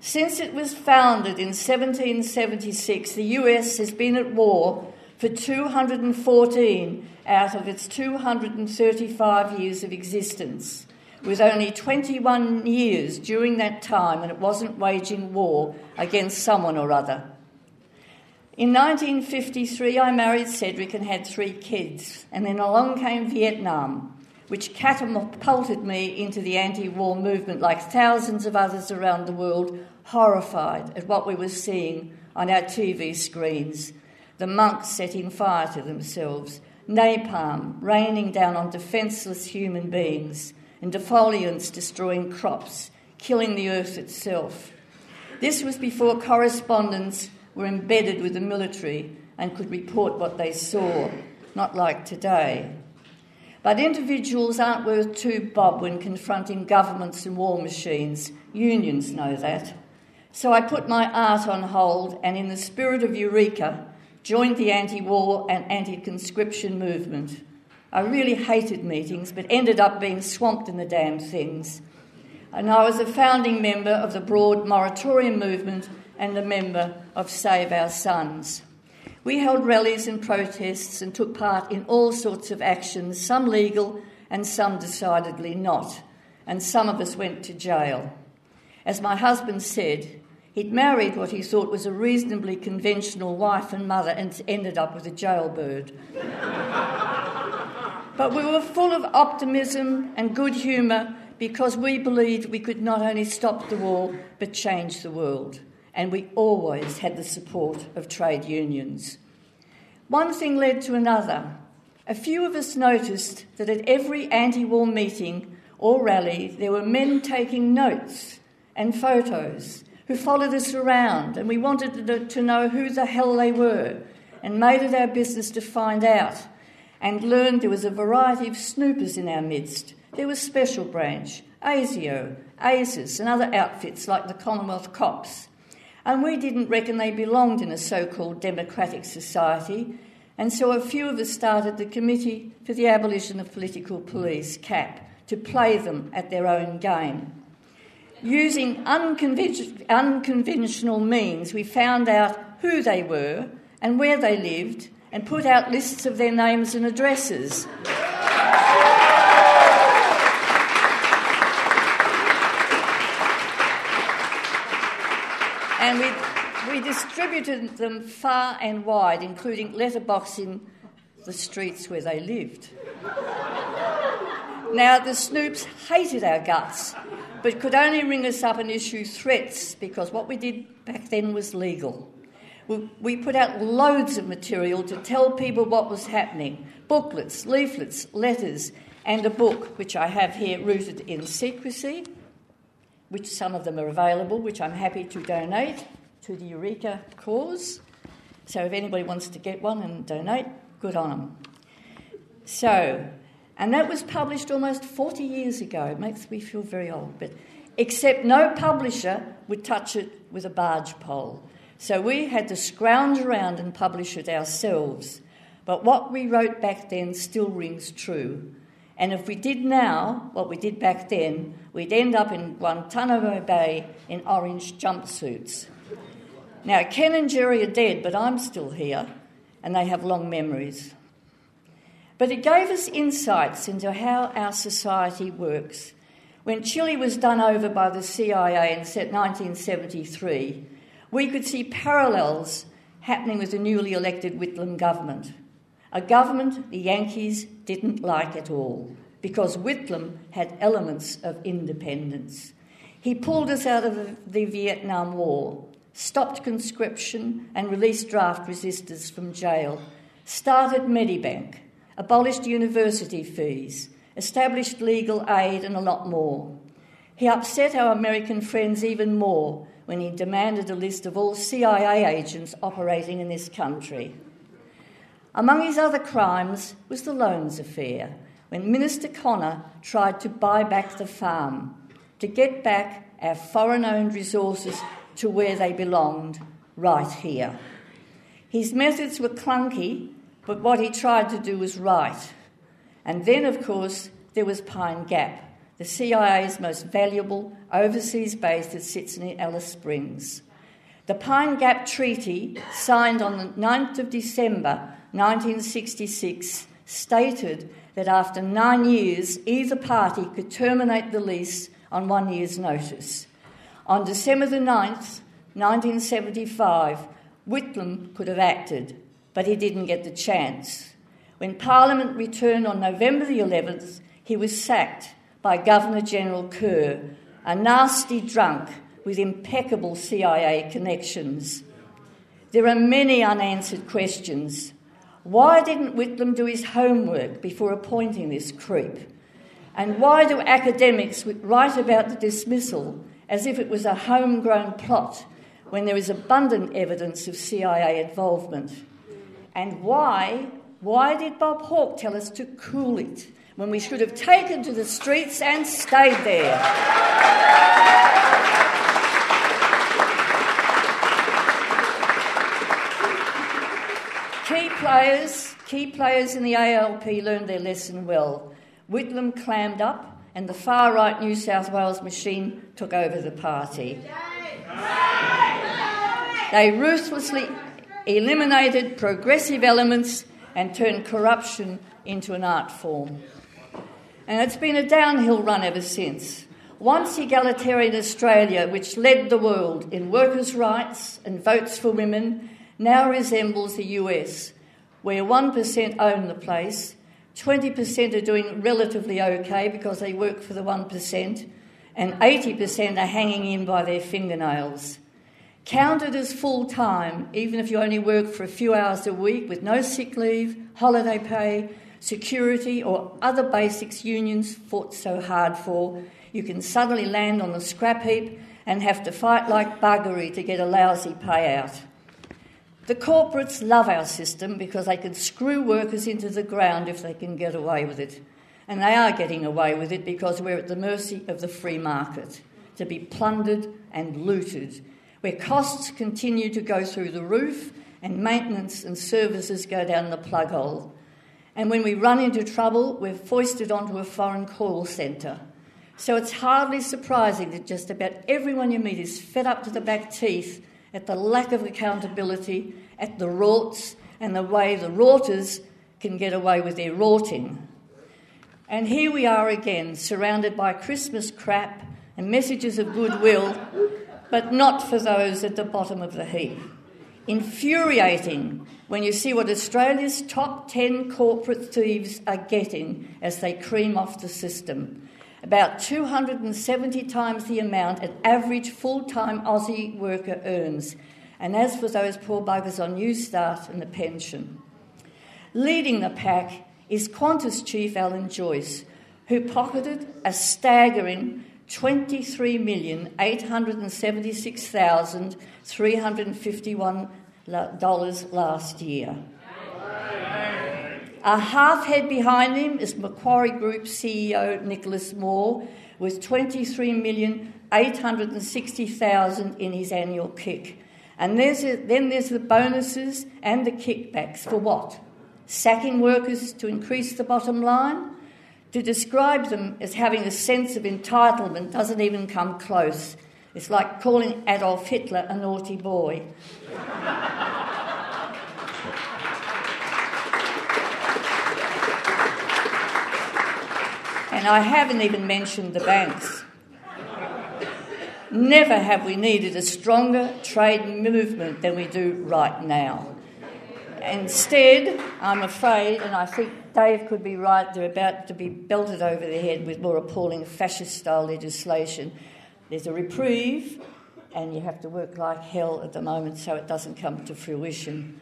Since it was founded in 1776, the US has been at war for 214 out of its 235 years of existence with only 21 years during that time when it wasn't waging war against someone or other. In 1953, I married Cedric and had three kids, and then along came Vietnam, which catapulted me into the anti war movement, like thousands of others around the world, horrified at what we were seeing on our TV screens the monks setting fire to themselves, napalm raining down on defenceless human beings, and defoliants destroying crops, killing the earth itself. This was before correspondents were embedded with the military and could report what they saw, not like today. But individuals aren't worth two bob when confronting governments and war machines. Unions know that. So I put my art on hold and, in the spirit of Eureka, joined the anti war and anti conscription movement. I really hated meetings, but ended up being swamped in the damn things. And I was a founding member of the Broad Moratorium Movement and a member of Save Our Sons. We held rallies and protests and took part in all sorts of actions, some legal and some decidedly not. And some of us went to jail. As my husband said, he'd married what he thought was a reasonably conventional wife and mother and ended up with a jailbird. But we were full of optimism and good humour because we believed we could not only stop the war but change the world. And we always had the support of trade unions. One thing led to another. A few of us noticed that at every anti war meeting or rally, there were men taking notes and photos, who followed us around, and we wanted to- know who the hell they were, and made it our business to find out, and learned there was a variety of snoopers in our midst. There was Special Branch, ASIO, ASIS, and other outfits like the Commonwealth Cops. And we didn't reckon they belonged in a so called democratic society, and so a few of us started the Committee for the Abolition of Political Police, CAP, to play them at their own game. Using unconven- unconventional means, we found out who they were and where they lived and put out lists of their names and addresses. And we, we distributed them far and wide, including letterboxing the streets where they lived. Now, the Snoops hated our guts, but could only ring us up and issue threats because what we did back then was legal. We, we put out loads of material to tell people what was happening booklets, leaflets, letters, and a book, which I have here rooted in secrecy, which some of them are available, which I'm happy to donate to the Eureka cause. So if anybody wants to get one and donate, good on them. So, and that was published almost 40 years ago. It makes me feel very old, but except no publisher would touch it with a barge pole. So we had to scrounge around and publish it ourselves. But what we wrote back then still rings true. And if we did now what we did back then, we'd end up in Guantanamo Bay in orange jumpsuits. Now, Ken and Jerry are dead, but I'm still here, and they have long memories. But it gave us insights into how our society works. When Chile was done over by the CIA in 1973, we could see parallels happening with the newly elected Whitlam government. A government the Yankees didn't like at all because Whitlam had elements of independence. He pulled us out of the Vietnam War, stopped conscription and released draft resistors from jail, started Medibank, abolished university fees, established legal aid, and a lot more. He upset our American friends even more when he demanded a list of all CIA agents operating in this country. Among his other crimes was the loans affair, when Minister Connor tried to buy back the farm, to get back our foreign owned resources to where they belonged, right here. His methods were clunky, but what he tried to do was right. And then, of course, there was Pine Gap, the CIA's most valuable overseas base that sits in Alice Springs. The Pine Gap Treaty, signed on the 9th of December 1966, stated that after nine years, either party could terminate the lease on one year's notice. On December the 9th, 1975, Whitlam could have acted, but he didn't get the chance. When Parliament returned on November the 11th, he was sacked by Governor General Kerr, a nasty drunk with impeccable CIA connections. There are many unanswered questions. Why didn't Whitlam do his homework before appointing this creep? And why do academics write about the dismissal as if it was a homegrown plot when there is abundant evidence of CIA involvement? And why, why did Bob Hawke tell us to cool it when we should have taken to the streets and stayed there? Key players, key players in the ALP learned their lesson well. Whitlam clammed up, and the far right New South Wales machine took over the party. They ruthlessly eliminated progressive elements and turned corruption into an art form. And it's been a downhill run ever since. Once egalitarian Australia, which led the world in workers' rights and votes for women, now resembles the US, where 1% own the place, 20% are doing relatively okay because they work for the 1%, and 80% are hanging in by their fingernails. Counted as full time, even if you only work for a few hours a week with no sick leave, holiday pay, security, or other basics unions fought so hard for, you can suddenly land on the scrap heap and have to fight like buggery to get a lousy payout. The corporates love our system because they can screw workers into the ground if they can get away with it. And they are getting away with it because we're at the mercy of the free market to be plundered and looted, where costs continue to go through the roof and maintenance and services go down the plug hole. And when we run into trouble, we're foisted onto a foreign call centre. So it's hardly surprising that just about everyone you meet is fed up to the back teeth at the lack of accountability, at the rorts, and the way the rorters can get away with their rorting. And here we are again, surrounded by Christmas crap and messages of goodwill, but not for those at the bottom of the heap. Infuriating when you see what Australia's top 10 corporate thieves are getting as they cream off the system. About 270 times the amount an average full time Aussie worker earns. And as for those poor buggers on Newstart and the pension. Leading the pack is Qantas chief Alan Joyce, who pocketed a staggering $23,876,351 last year. A half head behind him is Macquarie Group CEO Nicholas Moore with 23,860,000 in his annual kick. And there's a, then there's the bonuses and the kickbacks for what? Sacking workers to increase the bottom line? To describe them as having a sense of entitlement doesn't even come close. It's like calling Adolf Hitler a naughty boy. And I haven't even mentioned the banks. Never have we needed a stronger trade movement than we do right now. Instead, I'm afraid, and I think Dave could be right, they're about to be belted over the head with more appalling fascist style legislation. There's a reprieve, and you have to work like hell at the moment so it doesn't come to fruition.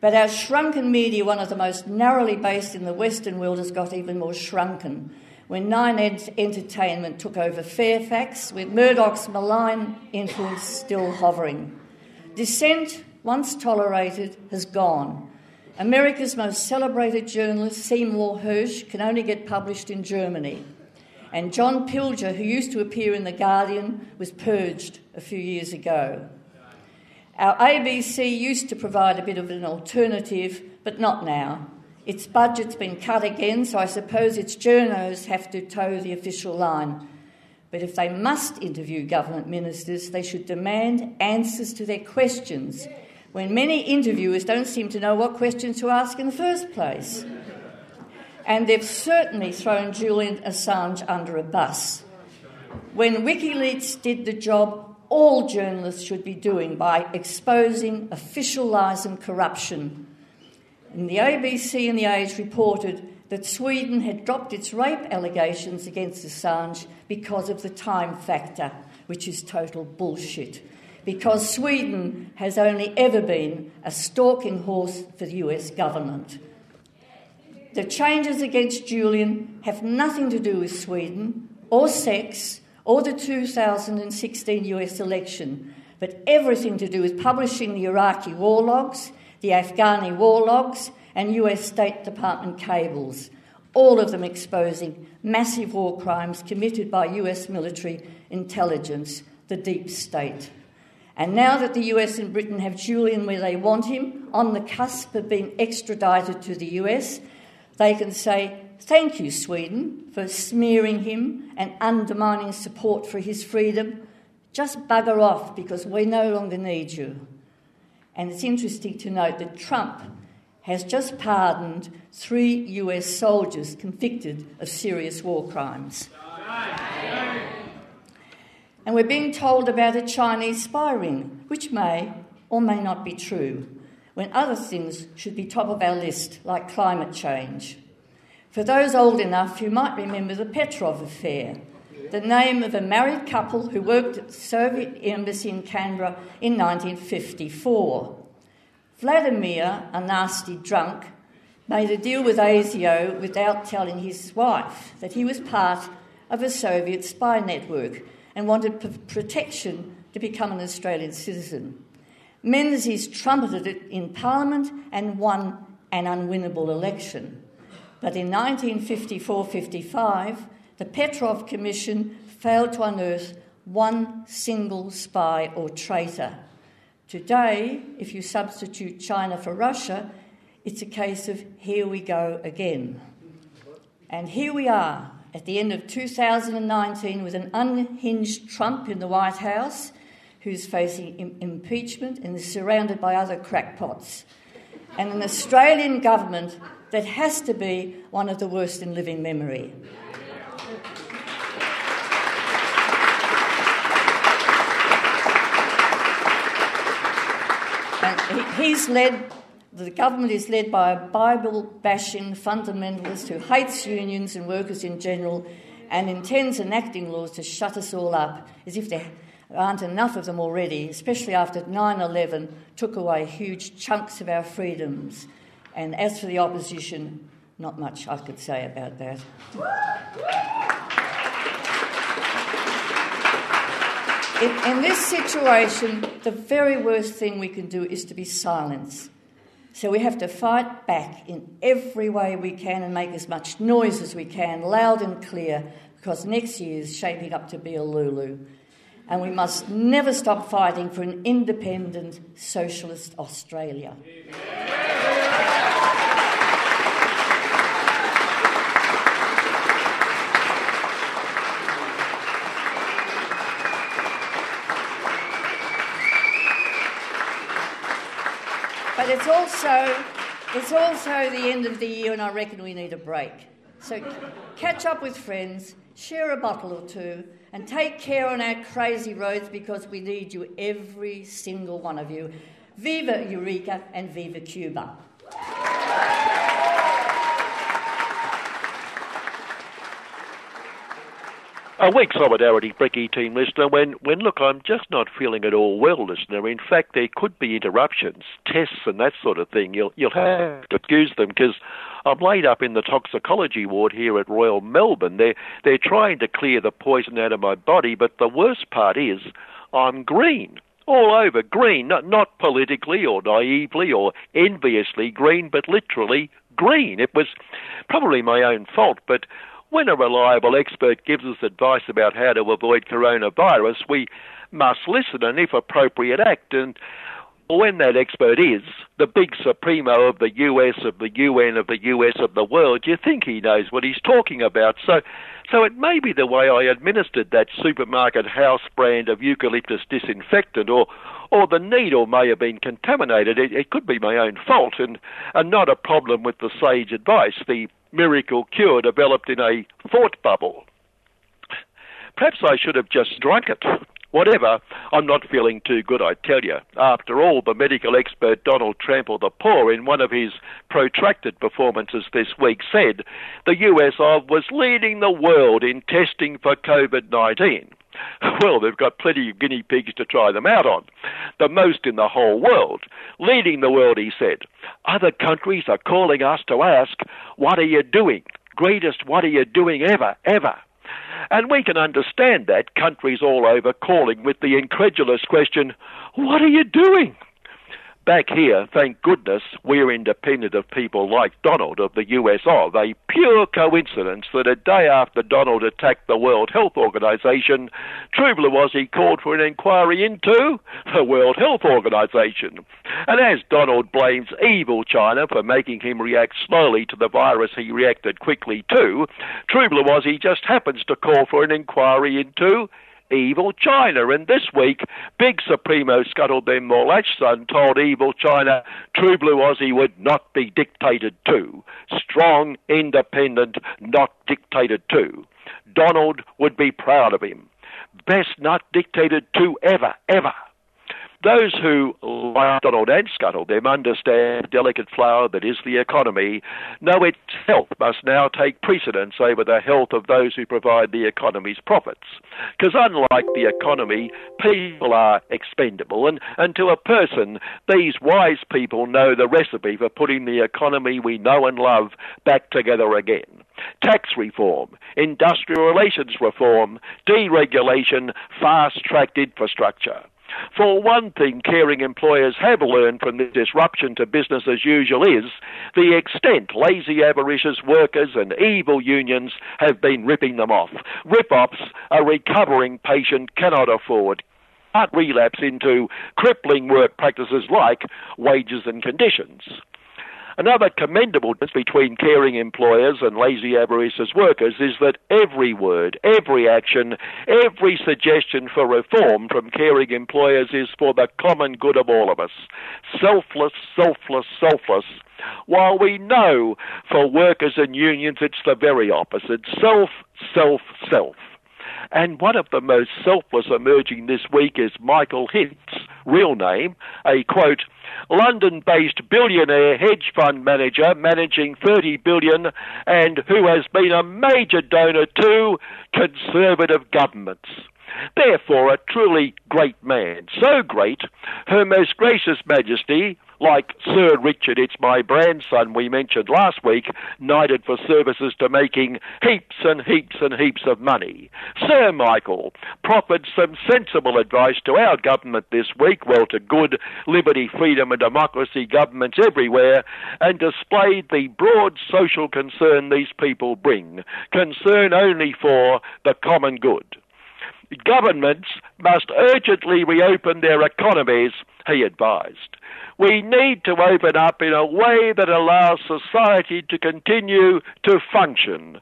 But our shrunken media, one of the most narrowly based in the Western world, has got even more shrunken. When Nine Entertainment took over Fairfax, with Murdoch's malign influence still hovering. Dissent once tolerated, has gone. America's most celebrated journalist, Seymour Hersh, can only get published in Germany. And John Pilger, who used to appear in The Guardian, was purged a few years ago. Our ABC used to provide a bit of an alternative, but not now. Its budget's been cut again, so I suppose its journos have to toe the official line. But if they must interview government ministers, they should demand answers to their questions when many interviewers don't seem to know what questions to ask in the first place. And they've certainly thrown Julian Assange under a bus. When WikiLeaks did the job all journalists should be doing by exposing official lies and corruption. And the ABC and the Age reported that Sweden had dropped its rape allegations against Assange because of the time factor, which is total bullshit because Sweden has only ever been a stalking horse for the US government. The changes against Julian have nothing to do with Sweden or sex or the 2016 US election, but everything to do with publishing the Iraqi war logs, the Afghani war logs, and US State Department cables, all of them exposing massive war crimes committed by US military intelligence, the deep state. And now that the US and Britain have Julian where they want him, on the cusp of being extradited to the US, they can say, Thank you, Sweden, for smearing him and undermining support for his freedom. Just bugger off because we no longer need you. And it's interesting to note that Trump has just pardoned three US soldiers convicted of serious war crimes. And we're being told about a Chinese spy ring, which may or may not be true, when other things should be top of our list, like climate change. For those old enough, you might remember the Petrov affair, the name of a married couple who worked at the Soviet embassy in Canberra in 1954. Vladimir, a nasty drunk, made a deal with ASIO without telling his wife that he was part of a Soviet spy network and wanted p- protection to become an Australian citizen. Menzies trumpeted it in Parliament and won an unwinnable election. But in 1954 55, the Petrov Commission failed to unearth one single spy or traitor. Today, if you substitute China for Russia, it's a case of here we go again. And here we are at the end of 2019 with an unhinged Trump in the White House who's facing Im- impeachment and is surrounded by other crackpots, and an Australian government that has to be one of the worst in living memory. And he's led, the government is led by a Bible bashing fundamentalist who hates unions and workers in general and intends enacting laws to shut us all up, as if there aren't enough of them already, especially after 9 11 took away huge chunks of our freedoms. And as for the opposition, not much I could say about that. In, in this situation, the very worst thing we can do is to be silent. So we have to fight back in every way we can and make as much noise as we can, loud and clear, because next year is shaping up to be a Lulu. And we must never stop fighting for an independent socialist Australia. It's also it's also the end of the year, and I reckon we need a break. So catch up with friends, share a bottle or two, and take care on our crazy roads because we need you, every single one of you. Viva Eureka and Viva Cuba.
A weak solidarity, Brecky team listener. When, when look, I'm just not feeling at all well, listener. In fact, there could be interruptions, tests, and that sort of thing. You'll you'll have to ah. excuse them because I'm laid up in the toxicology ward here at Royal Melbourne. They're they're trying to clear the poison out of my body, but the worst part is I'm green. All over green, not, not politically or naively or enviously green, but literally green. It was probably my own fault, but when a reliable expert gives us advice about how to avoid coronavirus, we must listen and, if appropriate, act. And when that expert is the big supremo of the US, of the UN, of the US, of the world, you think he knows what he's talking about. So, so it may be the way I administered that supermarket house brand of eucalyptus disinfectant, or, or the needle may have been contaminated. It, it could be my own fault, and, and not a problem with the sage advice. The miracle cure developed in a thought bubble. Perhaps I should have just drunk it. Whatever, I'm not feeling too good, I tell you. After all, the medical expert Donald Trample the Poor, in one of his protracted performances this week, said the US was leading the world in testing for COVID 19. Well, they've got plenty of guinea pigs to try them out on. The most in the whole world. Leading the world, he said. Other countries are calling us to ask, What are you doing? Greatest, what are you doing ever, ever? And we can understand that, countries all over calling with the incredulous question, What are you doing? Back here, thank goodness, we're independent of people like Donald of the US. A pure coincidence that a day after Donald attacked the World Health Organization, True Blue Aussie called for an inquiry into the World Health Organization. And as Donald blames evil China for making him react slowly to the virus he reacted quickly to, True Blue Aussie just happens to call for an inquiry into evil China. And this week, big Supremo Scuttlebem Morlachson told evil China True Blue Aussie would not be dictated to. Strong, independent, not dictated to. Donald would be proud of him. Best not dictated to ever, ever. Those who, like Donald and Scuttlebem, understand the delicate flower that is the economy, know its health must now take precedence over the health of those who provide the economy's profits. Because unlike the economy, people are expendable, and, and to a person, these wise people know the recipe for putting the economy we know and love back together again. tax reform, industrial relations reform, deregulation, fast tracked infrastructure. For one thing, caring employers have learned from this disruption to business as usual is the extent lazy, avaricious workers and evil unions have been ripping them off. Rip offs a recovering patient cannot afford. Can't relapse into crippling work practices like wages and conditions. Another commendable difference between caring employers and lazy avaricious workers is that every word, every action, every suggestion for reform from caring employers is for the common good of all of us. Selfless, selfless, selfless. While we know for workers and unions it's the very opposite self, self, self. And one of the most selfless emerging this week is Michael Hintz, real name, a quote, London based billionaire hedge fund manager managing 30 billion and who has been a major donor to conservative governments. Therefore, a truly great man. So great, Her Most Gracious Majesty, like Sir Richard, it's my grandson we mentioned last week, knighted for services to making heaps and heaps and heaps of money. Sir Michael proffered some sensible advice to our government this week, well, to good liberty, freedom, and democracy governments everywhere, and displayed the broad social concern these people bring, concern only for the common good. Governments must urgently reopen their economies, he advised. We need to open up in a way that allows society to continue to function.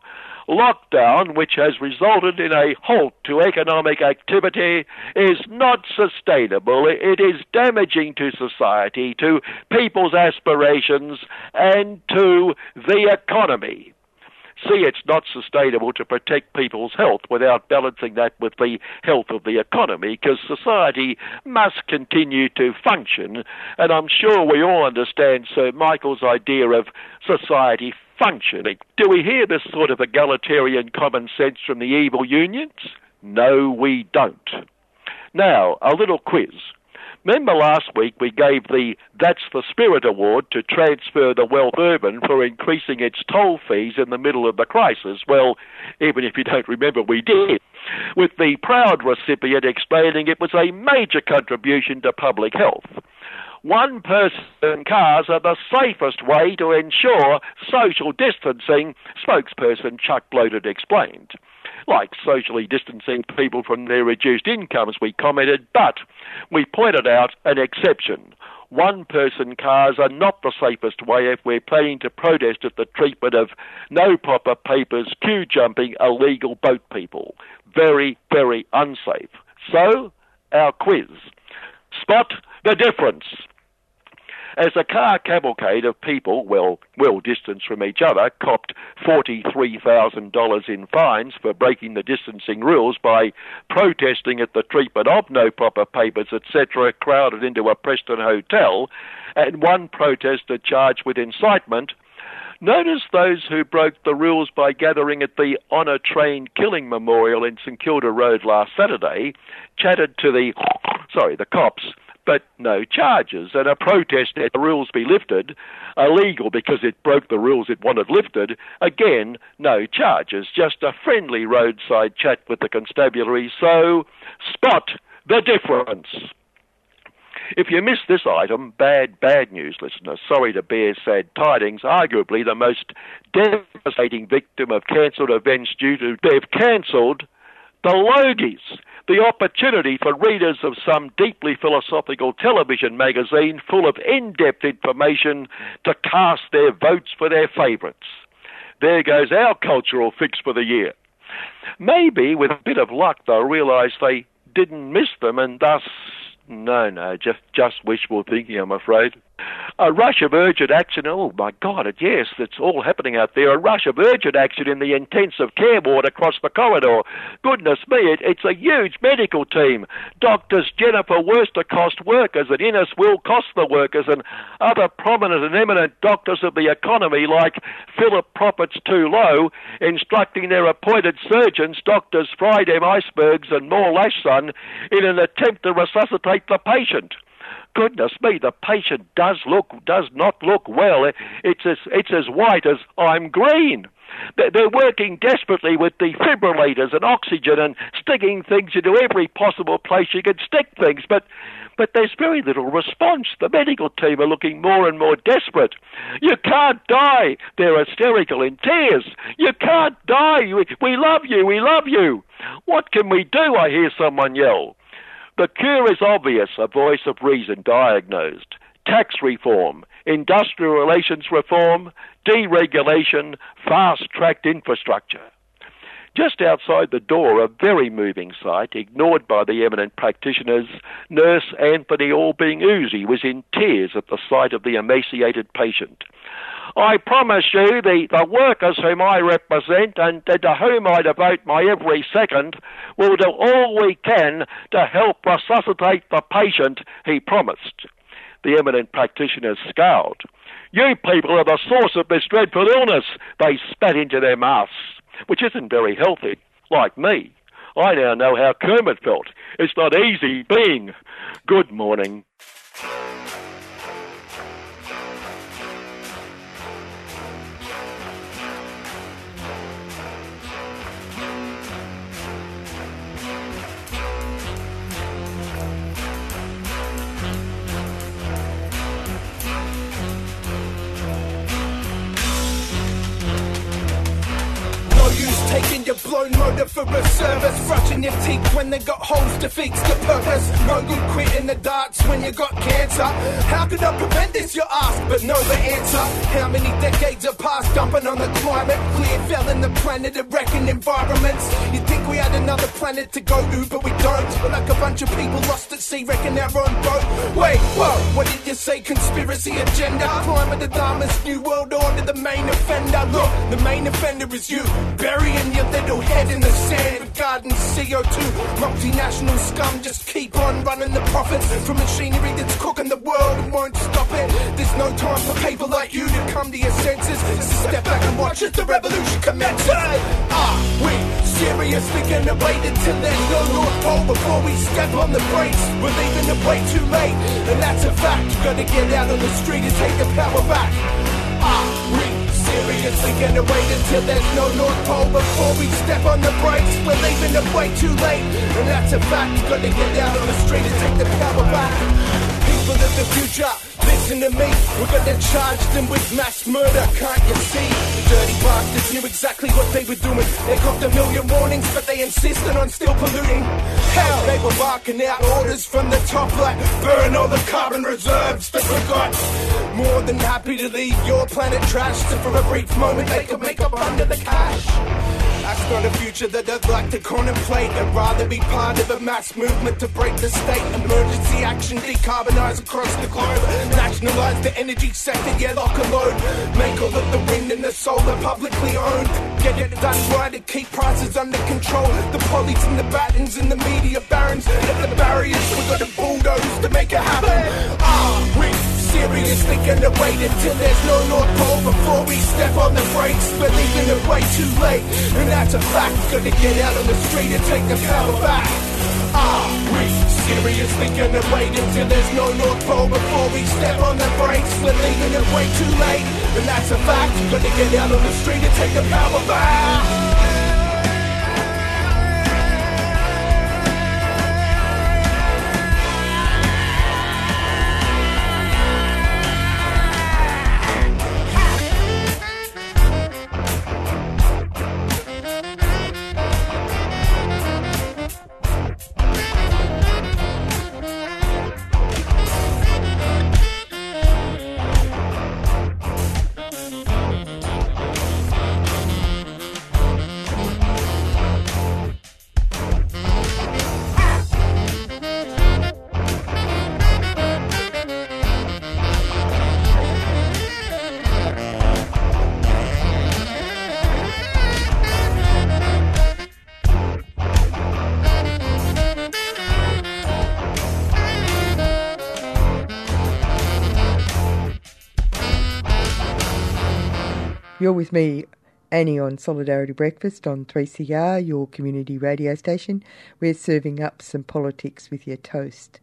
Lockdown, which has resulted in a halt to economic activity, is not sustainable. It is damaging to society, to people's aspirations, and to the economy. See, it's not sustainable to protect people's health without balancing that with the health of the economy, because society must continue to function. And I'm sure we all understand Sir Michael's idea of society functioning. Do we hear this sort of egalitarian common sense from the evil unions? No, we don't. Now, a little quiz. Remember last week we gave the That's the Spirit award to Transfer the Wealth Urban for increasing its toll fees in the middle of the crisis. Well, even if you don't remember, we did. With the proud recipient explaining it was a major contribution to public health. One person cars are the safest way to ensure social distancing, spokesperson Chuck Bloated explained like socially distancing people from their reduced incomes, we commented, but we pointed out an exception. One person cars are not the safest way if we're planning to protest at the treatment of no proper papers, queue jumping, illegal boat people. Very, very unsafe. So, our quiz. Spot the difference. As a car cavalcade of people, well, well distanced from each other, copped $43,000 in fines for breaking the distancing rules by protesting at the treatment of no proper papers, etc., crowded into a Preston hotel, and one protester charged with incitement. Notice those who broke the rules by gathering at the Honour Train Killing Memorial in St Kilda Road last Saturday, chatted to the, sorry, the cops but no charges. And a protest that the rules be lifted, illegal because it broke the rules it wanted lifted, again, no charges. Just a friendly roadside chat with the constabulary. So, spot the difference. If you missed this item, bad, bad news, listener. Sorry to bear sad tidings. Arguably the most devastating victim of cancelled events due to they've cancelled the Logies the opportunity for readers of some deeply philosophical television magazine full of in depth information to cast their votes for their favourites. There goes our cultural fix for the year. Maybe, with a bit of luck, they'll realise they didn't miss them and thus. No, no, just, just wishful thinking, I'm afraid a rush of urgent action. Oh my God, yes, it's all happening out there. A rush of urgent action in the intensive care ward across the corridor. Goodness me, it, it's a huge medical team. Doctors Jennifer Worster-cost workers and Innes Will cost the workers and other prominent and eminent doctors of the economy like Philip Profits Too Low, instructing their appointed surgeons, Doctors Friday Icebergs and More Lashson, in an attempt to resuscitate the patient goodness me, the patient does look does not look well. It's as it's as white as I'm green. They're working desperately with the defibrillators and oxygen and sticking things into every possible place you can stick things, but but there's very little response. The medical team are looking more and more desperate. You can't die. They're hysterical in tears. You can't die. We, we love you. We love you. What can we do? I hear someone yell. The cure is obvious, a voice of reason diagnosed. Tax reform, industrial relations reform, deregulation, fast tracked infrastructure. Just outside the door, a very moving sight, ignored by the eminent practitioners, nurse Anthony Albanese was in tears at the sight of the emaciated patient. I promise you, the, the workers whom I represent and, and to whom I devote my every second will do all we can to help resuscitate the patient, he promised. The eminent practitioners scowled. You people are the source of this dreadful illness, they spat into their mouths, which isn't very healthy, like me. I now know how Kermit felt. It's not easy being. Good morning.
Blown motor for a service. Brushing your teeth when they got holes defeats the purpose. No good quitting the darts when you got cancer. How could I prevent this, you ask, but know the answer. How many decades have passed dumping on the climate? Clear fell in the planet of wrecking environments. You think we had another planet to go to, but we don't. We're like a bunch of people lost at sea, wrecking our own boat. Wait, whoa, what did you say? Conspiracy agenda? Climate the Dharma's new world order, the main offender. Look, the main offender is you. Burying your little head in the sand, regarding CO2. Multinational scum just keep on running the profits from machinery that's cooking the world and won't stop it. There's no time for people like you to come to your senses. So step back and watch as the revolution commences. Are we seriously gonna wait until there's no North Pole before we step on the brakes? We're leaving it way too late, and that's a fact. Gotta get out on the street and take the power back. Are we seriously gonna wait until there's no North Pole before we step on the brakes? We're leaving it way too late, and that's a fact. Gotta get out on the street and take the power back. People of the future, listen to me. We're gonna charge them with mass murder, can't you see? The dirty bastards knew exactly what they were doing. They copped a million warnings, but they insisted on still polluting. Hell, they were barking out orders from the top like burn all the carbon reserves that we got. More than happy to leave your planet trashed, so for a brief moment they could make up under the cash. That's not a future that I'd like to contemplate. I'd rather be part of a mass movement to break the state. Emergency action, decarbonize across the globe. Nationalize the energy sector, yeah, lock and load. Make all of the wind and the solar publicly owned. Get it done right and keep prices under control. The pollies and the battens and the media barons. The barriers, we got to bulldoze to make it happen. Seriously gonna wait until there's no North Pole before we step on the brakes? We're leaving it way too late, and that's a fact. Gonna get out on the street and take the power back. Are we seriously gonna wait until there's no North Pole before we step on the brakes? We're leaving it way too late, and that's a fact. Gonna get out on the street and take the power back.
You're with me, Annie, on Solidarity Breakfast on 3CR, your community radio station. We're serving up some politics with your toast.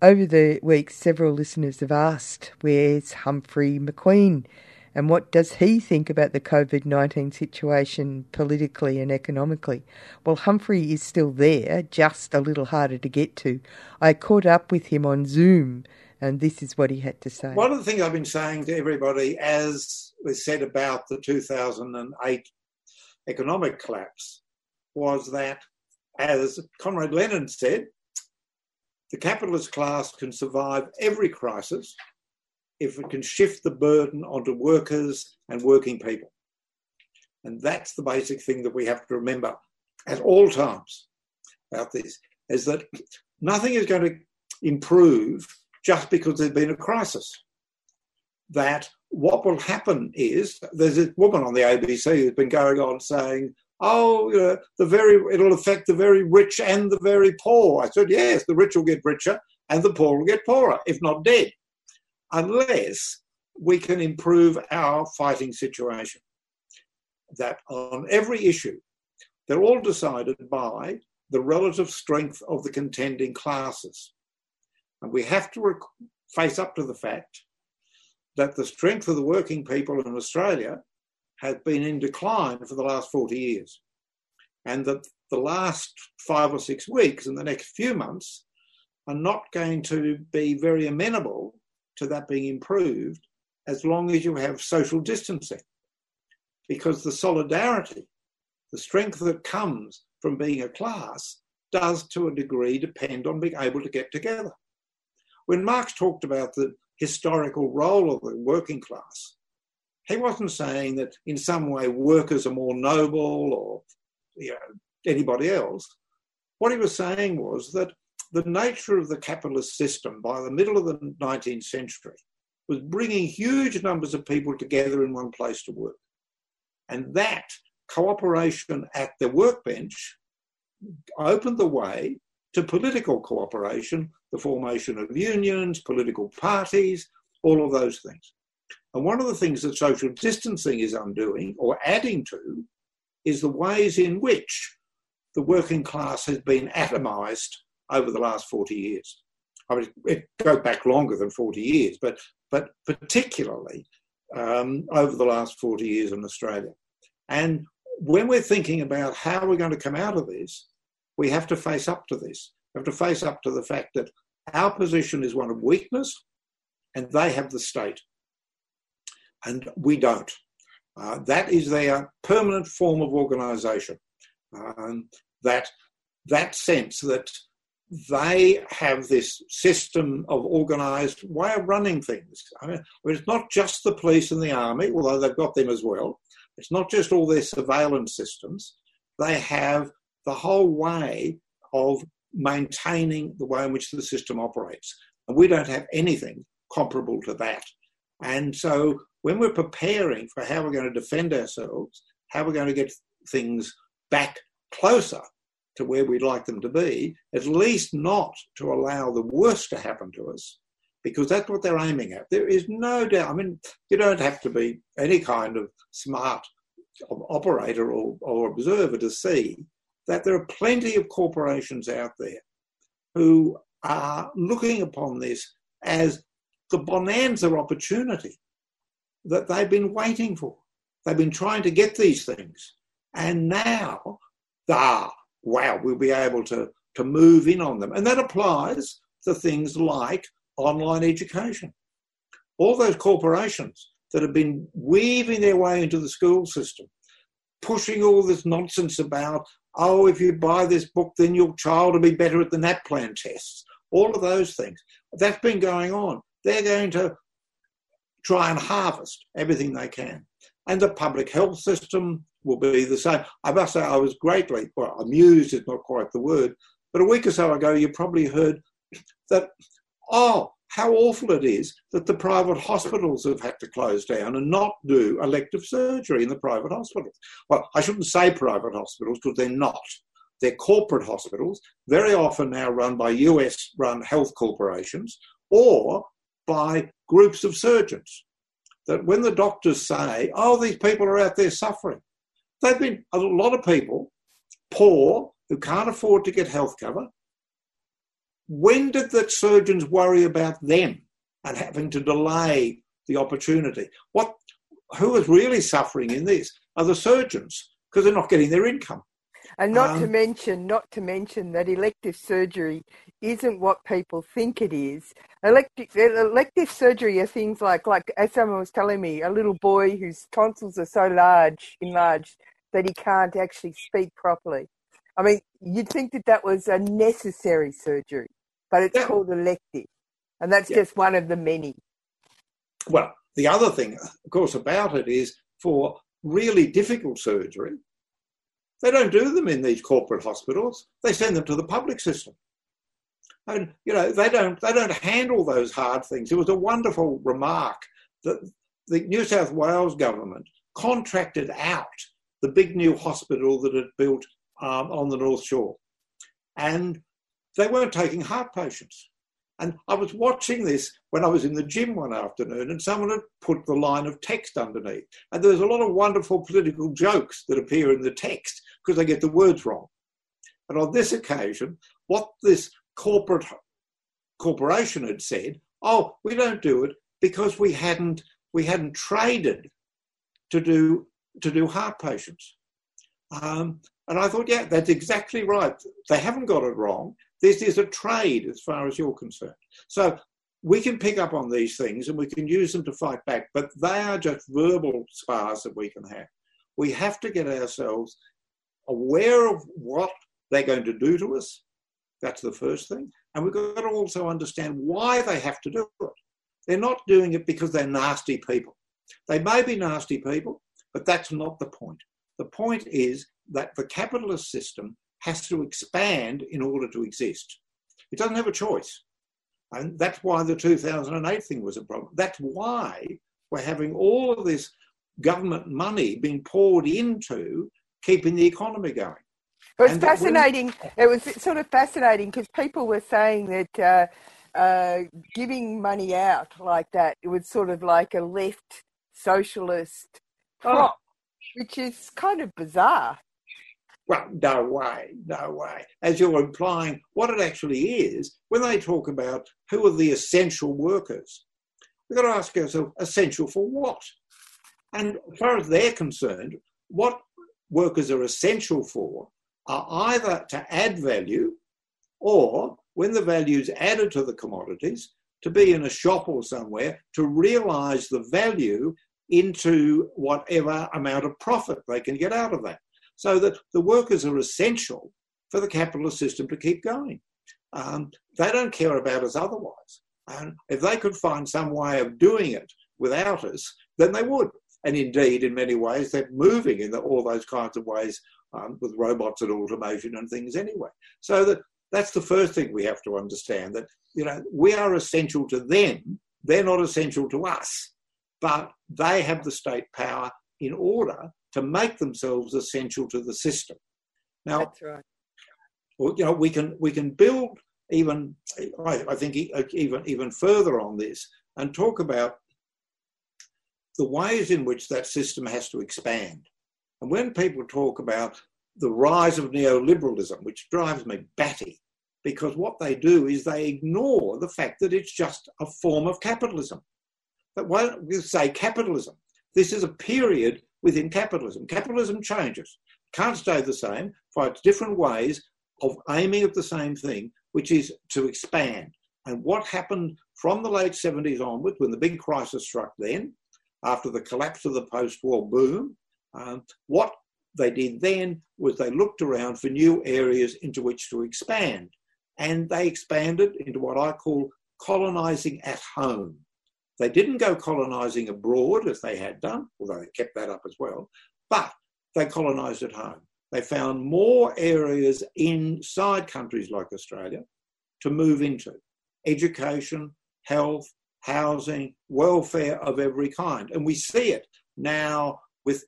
Over the week, several listeners have asked, Where's Humphrey McQueen? And what does he think about the COVID 19 situation politically and economically? Well, Humphrey is still there, just a little harder to get to. I caught up with him on Zoom, and this is what he had to say.
One of the things I've been saying to everybody, as was said about the 2008 economic collapse, was that, as Comrade Lenin said, the capitalist class can survive every crisis if it can shift the burden onto workers and working people. And that's the basic thing that we have to remember at all times about this is that nothing is going to improve just because there's been a crisis. That what will happen is there's a woman on the ABC who's been going on saying, oh, you know, the very it'll affect the very rich and the very poor. I said, yes, the rich will get richer and the poor will get poorer, if not dead, unless we can improve our fighting situation. That on every issue, they're all decided by the relative strength of the contending classes. And we have to rec- face up to the fact that the strength of the working people in Australia has been in decline for the last 40 years. And that the last five or six weeks and the next few months are not going to be very amenable to that being improved as long as you have social distancing. Because the solidarity, the strength that comes from being a class, does to a degree depend on being able to get together. When Marx talked about the historical role of the working class, he wasn't saying that in some way workers are more noble or you know, anybody else. What he was saying was that the nature of the capitalist system by the middle of the 19th century was bringing huge numbers of people together in one place to work. And that cooperation at the workbench opened the way to political cooperation, the formation of unions, political parties, all of those things. And one of the things that social distancing is undoing or adding to is the ways in which the working class has been atomised over the last 40 years. I mean, it goes back longer than 40 years, but, but particularly um, over the last 40 years in Australia. And when we're thinking about how we're going to come out of this, we have to face up to this. Have to face up to the fact that our position is one of weakness and they have the state. And we don't. Uh, that is their permanent form of organisation. Um, that that sense that they have this system of organised way of running things. I mean, it's not just the police and the army, although they've got them as well. It's not just all their surveillance systems. They have the whole way of maintaining the way in which the system operates. And we don't have anything comparable to that. And so when we're preparing for how we're going to defend ourselves, how we're going to get things back closer to where we'd like them to be, at least not to allow the worst to happen to us, because that's what they're aiming at. There is no doubt. I mean, you don't have to be any kind of smart operator or, or observer to see that there are plenty of corporations out there who are looking upon this as the bonanza opportunity that they've been waiting for. They've been trying to get these things. And now, ah, wow, we'll be able to, to move in on them. And that applies to things like online education. All those corporations that have been weaving their way into the school system, pushing all this nonsense about, oh, if you buy this book, then your child will be better at the NAPLAN tests. All of those things. That's been going on. They're going to try and harvest everything they can. And the public health system will be the same. I must say, I was greatly, well, amused is not quite the word, but a week or so ago, you probably heard that, oh, how awful it is that the private hospitals have had to close down and not do elective surgery in the private hospitals. Well, I shouldn't say private hospitals because they're not. They're corporate hospitals, very often now run by US run health corporations or by groups of surgeons. That when the doctors say, oh, these people are out there suffering, they've been a lot of people, poor, who can't afford to get health cover, when did the surgeons worry about them and having to delay the opportunity? What who is really suffering in this are the surgeons because they're not getting their income.
And not
Um,
to mention, not to mention that elective surgery isn't what people think it is. Elective, elective surgery are things like, like as someone was telling me, a little boy whose tonsils are so large, enlarged, that he can't actually speak properly. I mean, you'd think that that was a necessary surgery, but it's called elective, and that's
Yeah.
just one of the many.
Well, the other thing, of course, about it is for really difficult surgery, they don't do them in these corporate hospitals. They send them to the public system. And you know, they don't they don't handle those hard things. It was a wonderful remark that the New South Wales government contracted out the big new hospital that it built um, on the North Shore. And they weren't taking heart patients. And I was watching this when I was in the gym one afternoon, and someone had put the line of text underneath. And there's a lot of wonderful political jokes that appear in the text because they get the words wrong. And on this occasion, what this corporate corporation had said, "Oh, we don't do it because we hadn't we hadn't traded to do to do heart patients." Um, and I thought, yeah, that's exactly right. They haven't got it wrong. This is a trade as far as you're concerned. So we can pick up on these things and we can use them to fight back, but they are just verbal spars that we can have. We have to get ourselves aware of what they're going to do to us. That's the first thing. And we've got to also understand why they have to do it. They're not doing it because they're nasty people. They may be nasty people, but that's not the point. The point is that the capitalist system has to expand in order to exist. It doesn't have a choice. And that's why the 2008 thing was a problem. That's why we're having all of this government money being poured into keeping the economy going.
It was
And
fascinating. It was sort of fascinating because people were saying that uh, uh, giving money out like that, it was sort of like a left socialist prop, which is kind of bizarre.
Well, no way, no way. As you're implying, what it actually is, when they talk about who are the essential workers, we've got to ask ourselves, essential for what? And as far as they're concerned, what workers are essential for are either to add value or, when the value is added to the commodities, to be in a shop or somewhere to realise the value into whatever amount of profit they can get out of that. So that the workers are essential for the capitalist system to keep going. Um, they don't care about us otherwise. And if they could find some way of doing it without us, then they would. And indeed, in many ways, they're moving in the, all those kinds of ways um, with robots and automation and things anyway. So that that's the first thing we have to understand that you know we are essential to them. They're not essential to us, but they have the state power in order to make themselves essential to the system. Now,
That's right.
you know, we can we can build even I, I think e- uh, even even further on this and talk about the ways in which that system has to expand. And when people talk about the rise of neoliberalism, which drives me batty, because what they do is they ignore the fact that it's just a form of capitalism. That we say capitalism? This is a period within capitalism. Capitalism changes, can't stay the same, finds different ways of aiming at the same thing, which is to expand. And what happened from the late 70s onward, when the big crisis struck then, after the collapse of the post war boom, um, what they did then was they looked around for new areas into which to expand. And they expanded into what I call colonizing at home. They didn't go colonizing abroad as they had done, although they kept that up as well, but they colonized at home. They found more areas inside countries like Australia to move into education, health, housing, welfare of every kind. And we see it now with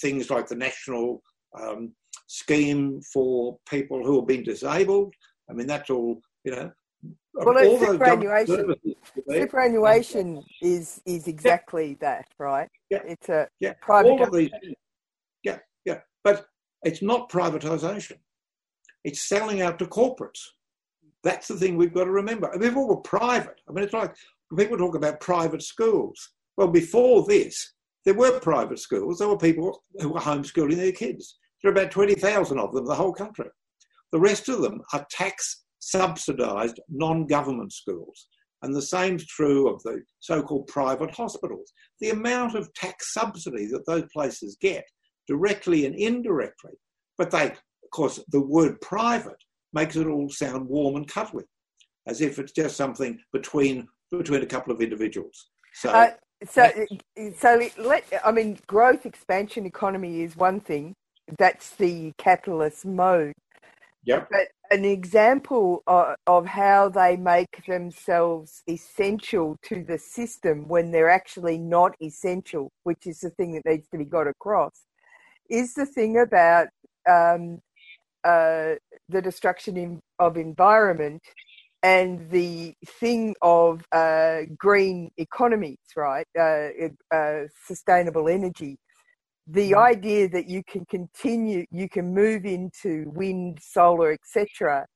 things like the national um, scheme for people who have been disabled. I mean, that's all, you know.
Well,
all
it's
those government
superannuation.
services are there.
Superannuation um, is is exactly that, right?
Yeah.
It's a
Yeah,
private.
all of these. Yeah, yeah, but it's not privatisation. It's selling out to corporates. That's the thing we've got to remember. I mean, if all were private, I mean, it's like people talk about private schools. Well, before this, there were private schools. There were people who were homeschooling their kids. There are about 20,000 of them in the whole country. The rest of them are tax subsidised non government schools. And the same's true of the so called private hospitals. The amount of tax subsidy that those places get, directly and indirectly, but they, of course, the word private makes it all sound warm and cuddly, as if it's just something between between a couple of individuals. So,
Uh, so, so let I mean, growth expansion economy is one thing. That's the capitalist mode.
Yep.
But an example of, of how they make themselves essential to the system when they're actually not essential, which is the thing that needs to be got across, is the thing about um, uh, the destruction in, of environment and the thing of uh, green economies, right? Uh, uh, sustainable energy. The idea that you can continue, you can move into wind, solar, etc.,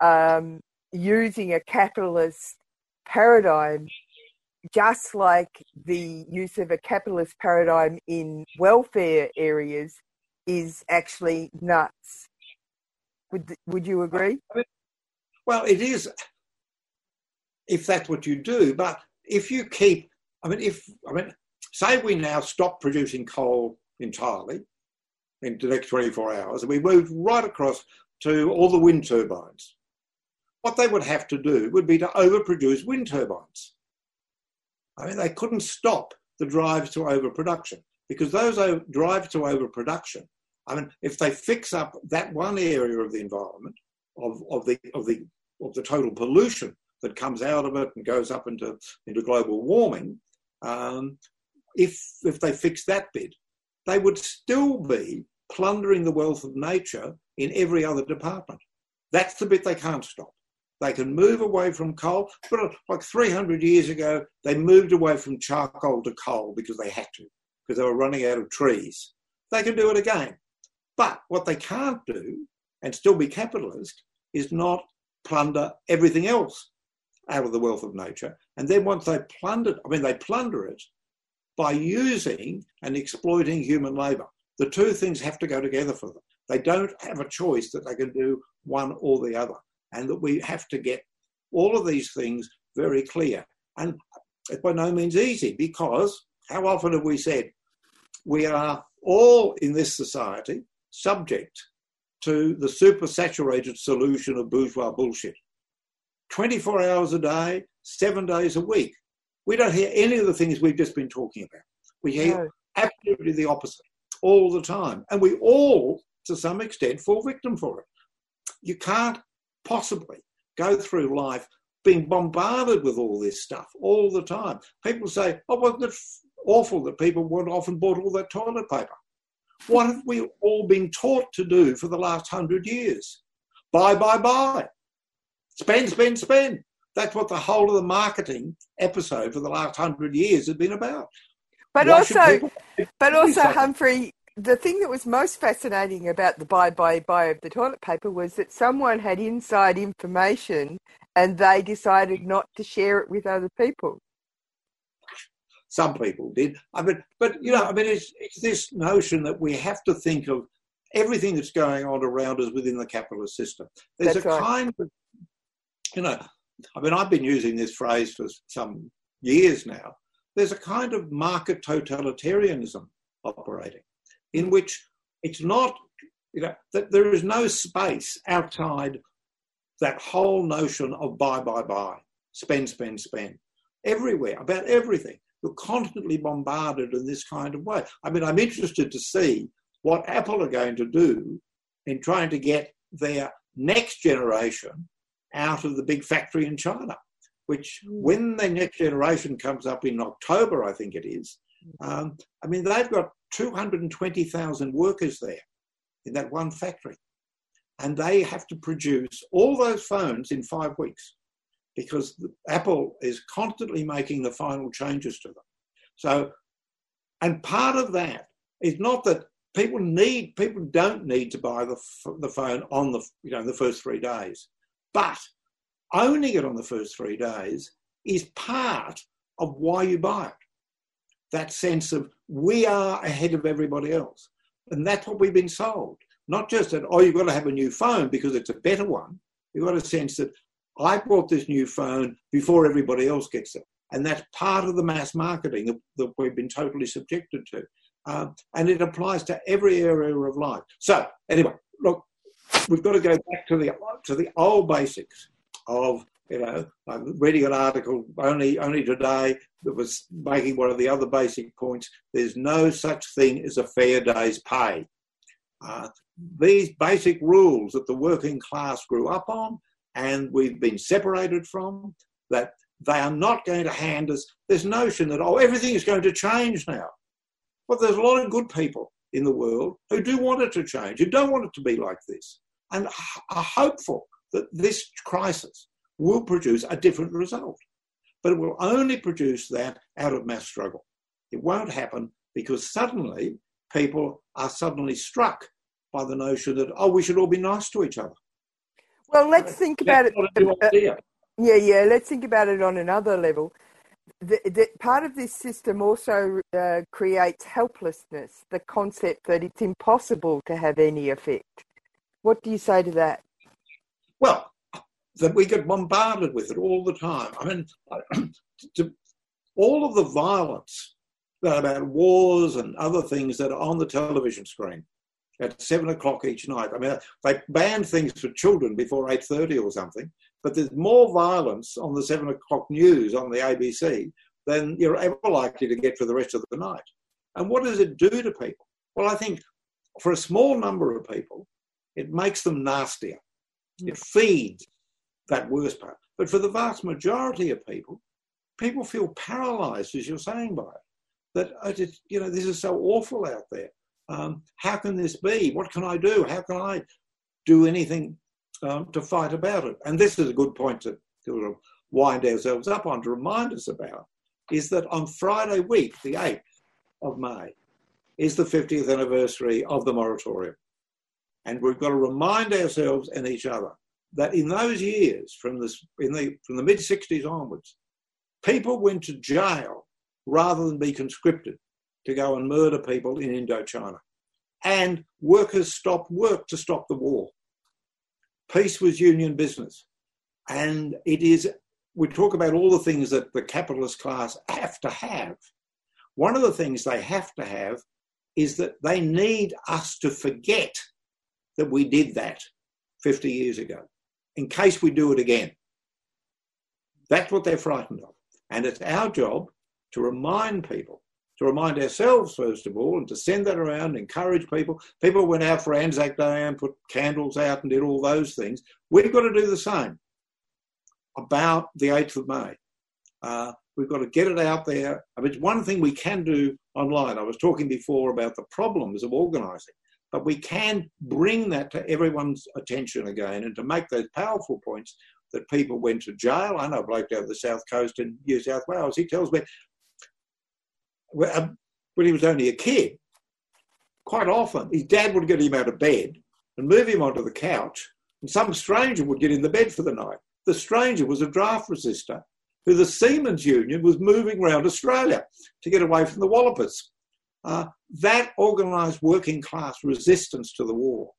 um, using a capitalist paradigm, just like the use of a capitalist paradigm in welfare areas, is actually nuts. Would Would you agree?
Well, it is if that's what you do, but if you keep, I mean, if I mean, say we now stop producing coal entirely in the next 24 hours, and we move right across to all the wind turbines. What they would have to do would be to overproduce wind turbines. I mean, they couldn't stop the drive to overproduction because those drives to overproduction. I mean, if they fix up that one area of the environment, of, of the of the of the total pollution that comes out of it and goes up into into global warming, um, if if they fix that bit, they would still be plundering the wealth of nature in every other department. That's the bit they can't stop. They can move away from coal, but uh, like 300 years ago, they moved away from charcoal to coal because they had to, because they were running out of trees. They can do it again. But what they can't do, and still be capitalist, is not plunder everything else out of the wealth of nature. And then once they plunder, I mean, they plunder it by using and exploiting human labour. The two things have to go together for them. They don't have a choice that they can do one or the other, and that we have to get all of these things very clear. And it's by no means easy because how often have we said we are all in this society subject to the supersaturated solution of bourgeois bullshit. 24 hours a day, seven days a week. We don't hear any of the things we've just been talking about. We hear
No.
absolutely the opposite all the time. And we all, to some extent, fall victim for it. You can't possibly go through life being bombarded with all this stuff all the time. People say, oh, wasn't it awful that people went off and bought all that toilet paper? What have we all been taught to do for the last hundred years? Buy, buy, buy. Spend, spend, spend. That's what the whole of the marketing episode for the last hundred years has been about.
But
Why
also, but also,
something?
Humphrey, the thing that was most fascinating about the buy, buy, buy of the toilet paper was that someone had inside information and they decided not to share it with other people.
Some people did. I mean, but you know, I mean, it's, it's this notion that we have to think of everything that's going on around us within the capitalist system. There's
That's
a
right.
kind of, you know, I mean, I've been using this phrase for some years now. There's a kind of market totalitarianism operating, in which it's not, you know, that there is no space outside that whole notion of buy, buy, buy, spend, spend, spend, everywhere, about everything. You're constantly bombarded in this kind of way. I mean, I'm interested to see what Apple are going to do in trying to get their next generation out of the big factory in China, which when the next generation comes up in October, I think it is, um, I mean, they've got 220,000 workers there in that one factory. And they have to produce all those phones in five weeks because Apple is constantly making the final changes to them. So, and part of that is not that people need, people don't need to buy the, the phone on the, you know, the first three days, but owning it on the first three days is part of why you buy it. that sense of we are ahead of everybody else. And that's what we've been sold. Not just that, oh, you've got to have a new phone because it's a better one. You've got a sense that I bought this new phone before everybody else gets it. And that's part of the mass marketing that, that we've been totally subjected to. Um, and it applies to every area of life. So, anyway, look, we've got to go back to the to the old basics of you know. I'm reading an article only only today that was making one of the other basic points. There's no such thing as a fair day's pay. Uh, these basic rules that the working class grew up on and we've been separated from, that they are not going to hand us this notion that, oh, everything is going to change now. Well, there's a lot of good people in the world who do want it to change, who don't want it to be like this, and are hopeful that this crisis will produce a different result. But it will only produce that out of mass struggle. It won't happen because suddenly people are suddenly struck by the notion that, oh, we should all be nice to each other.
Well, let's think about it.
not a new
uh. Yeah, yeah. Let's think about it on another level. The, the, part of this system also uh, creates helplessness, the concept that it's impossible to have any effect. What do you say to that?
Well, that we get bombarded with it all the time. I mean, to, all of the violence about wars and other things that are on the television screen at seven o'clock each night. I mean, they banned things for children before eight thirty or something, but there's more violence on the seven o'clock news on the ABC than you're ever likely to get for the rest of the night. And what does it do to people? Well, I think for a small number of people, it makes them nastier. It feeds that worst part. But for the vast majority of people, people feel paralyzed, as you're saying, by it. That I just, you know, this is so awful out there. Um, how can this be? What can I do? How can I do anything um, to fight about it? And this is a good point to, to wind ourselves up on to remind us about is that on Friday week, the 8th of May, is the 50th anniversary of the moratorium. And we've got to remind ourselves and each other that in those years, from, in the, from the mid 60s onwards, people went to jail rather than be conscripted to go and murder people in Indochina. And workers stopped work to stop the war. Peace was union business. And it is, we talk about all the things that the capitalist class have to have. One of the things they have to have is that they need us to forget that we did that 50 years ago in case we do it again. That's what they're frightened of. And it's our job to remind people, to remind ourselves, first of all, and to send that around, encourage people. People went out for Anzac Day and put candles out and did all those things. We've got to do the same about the 8th of May. Uh, we've got to get it out there. I mean, it's one thing we can do online. I was talking before about the problems of organising, but we can bring that to everyone's attention again and to make those powerful points that people went to jail. I know a bloke down the south coast in New South Wales. He tells me um, when he was only a kid, quite often his dad would get him out of bed and move him onto the couch, and some stranger would get in the bed for the night. The stranger was a draft resistor who the Seamen's Union was moving around Australia to get away from the Wallopers. Uh, that organised working class resistance to the war.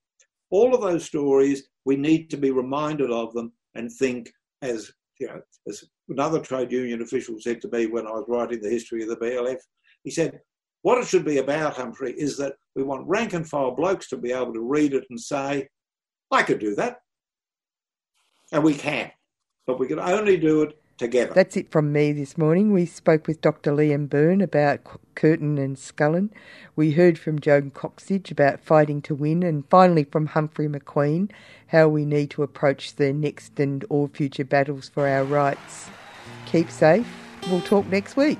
All of those stories, we need to be reminded of them and think as you know, as another trade union official said to me when I was writing the history of the BLF, he said, what it should be about, Humphrey, is that we want rank and file blokes to be able to read it and say, I could do that. And we can. But we can only do it together.
That's it from me this morning. We spoke with Dr. Liam Byrne about Curtin and Scullin. We heard from Joan Coxsedge about fighting to win, and finally from Humphrey McQueen how we need to approach the next and all future battles for our rights. Keep safe. We'll talk next week.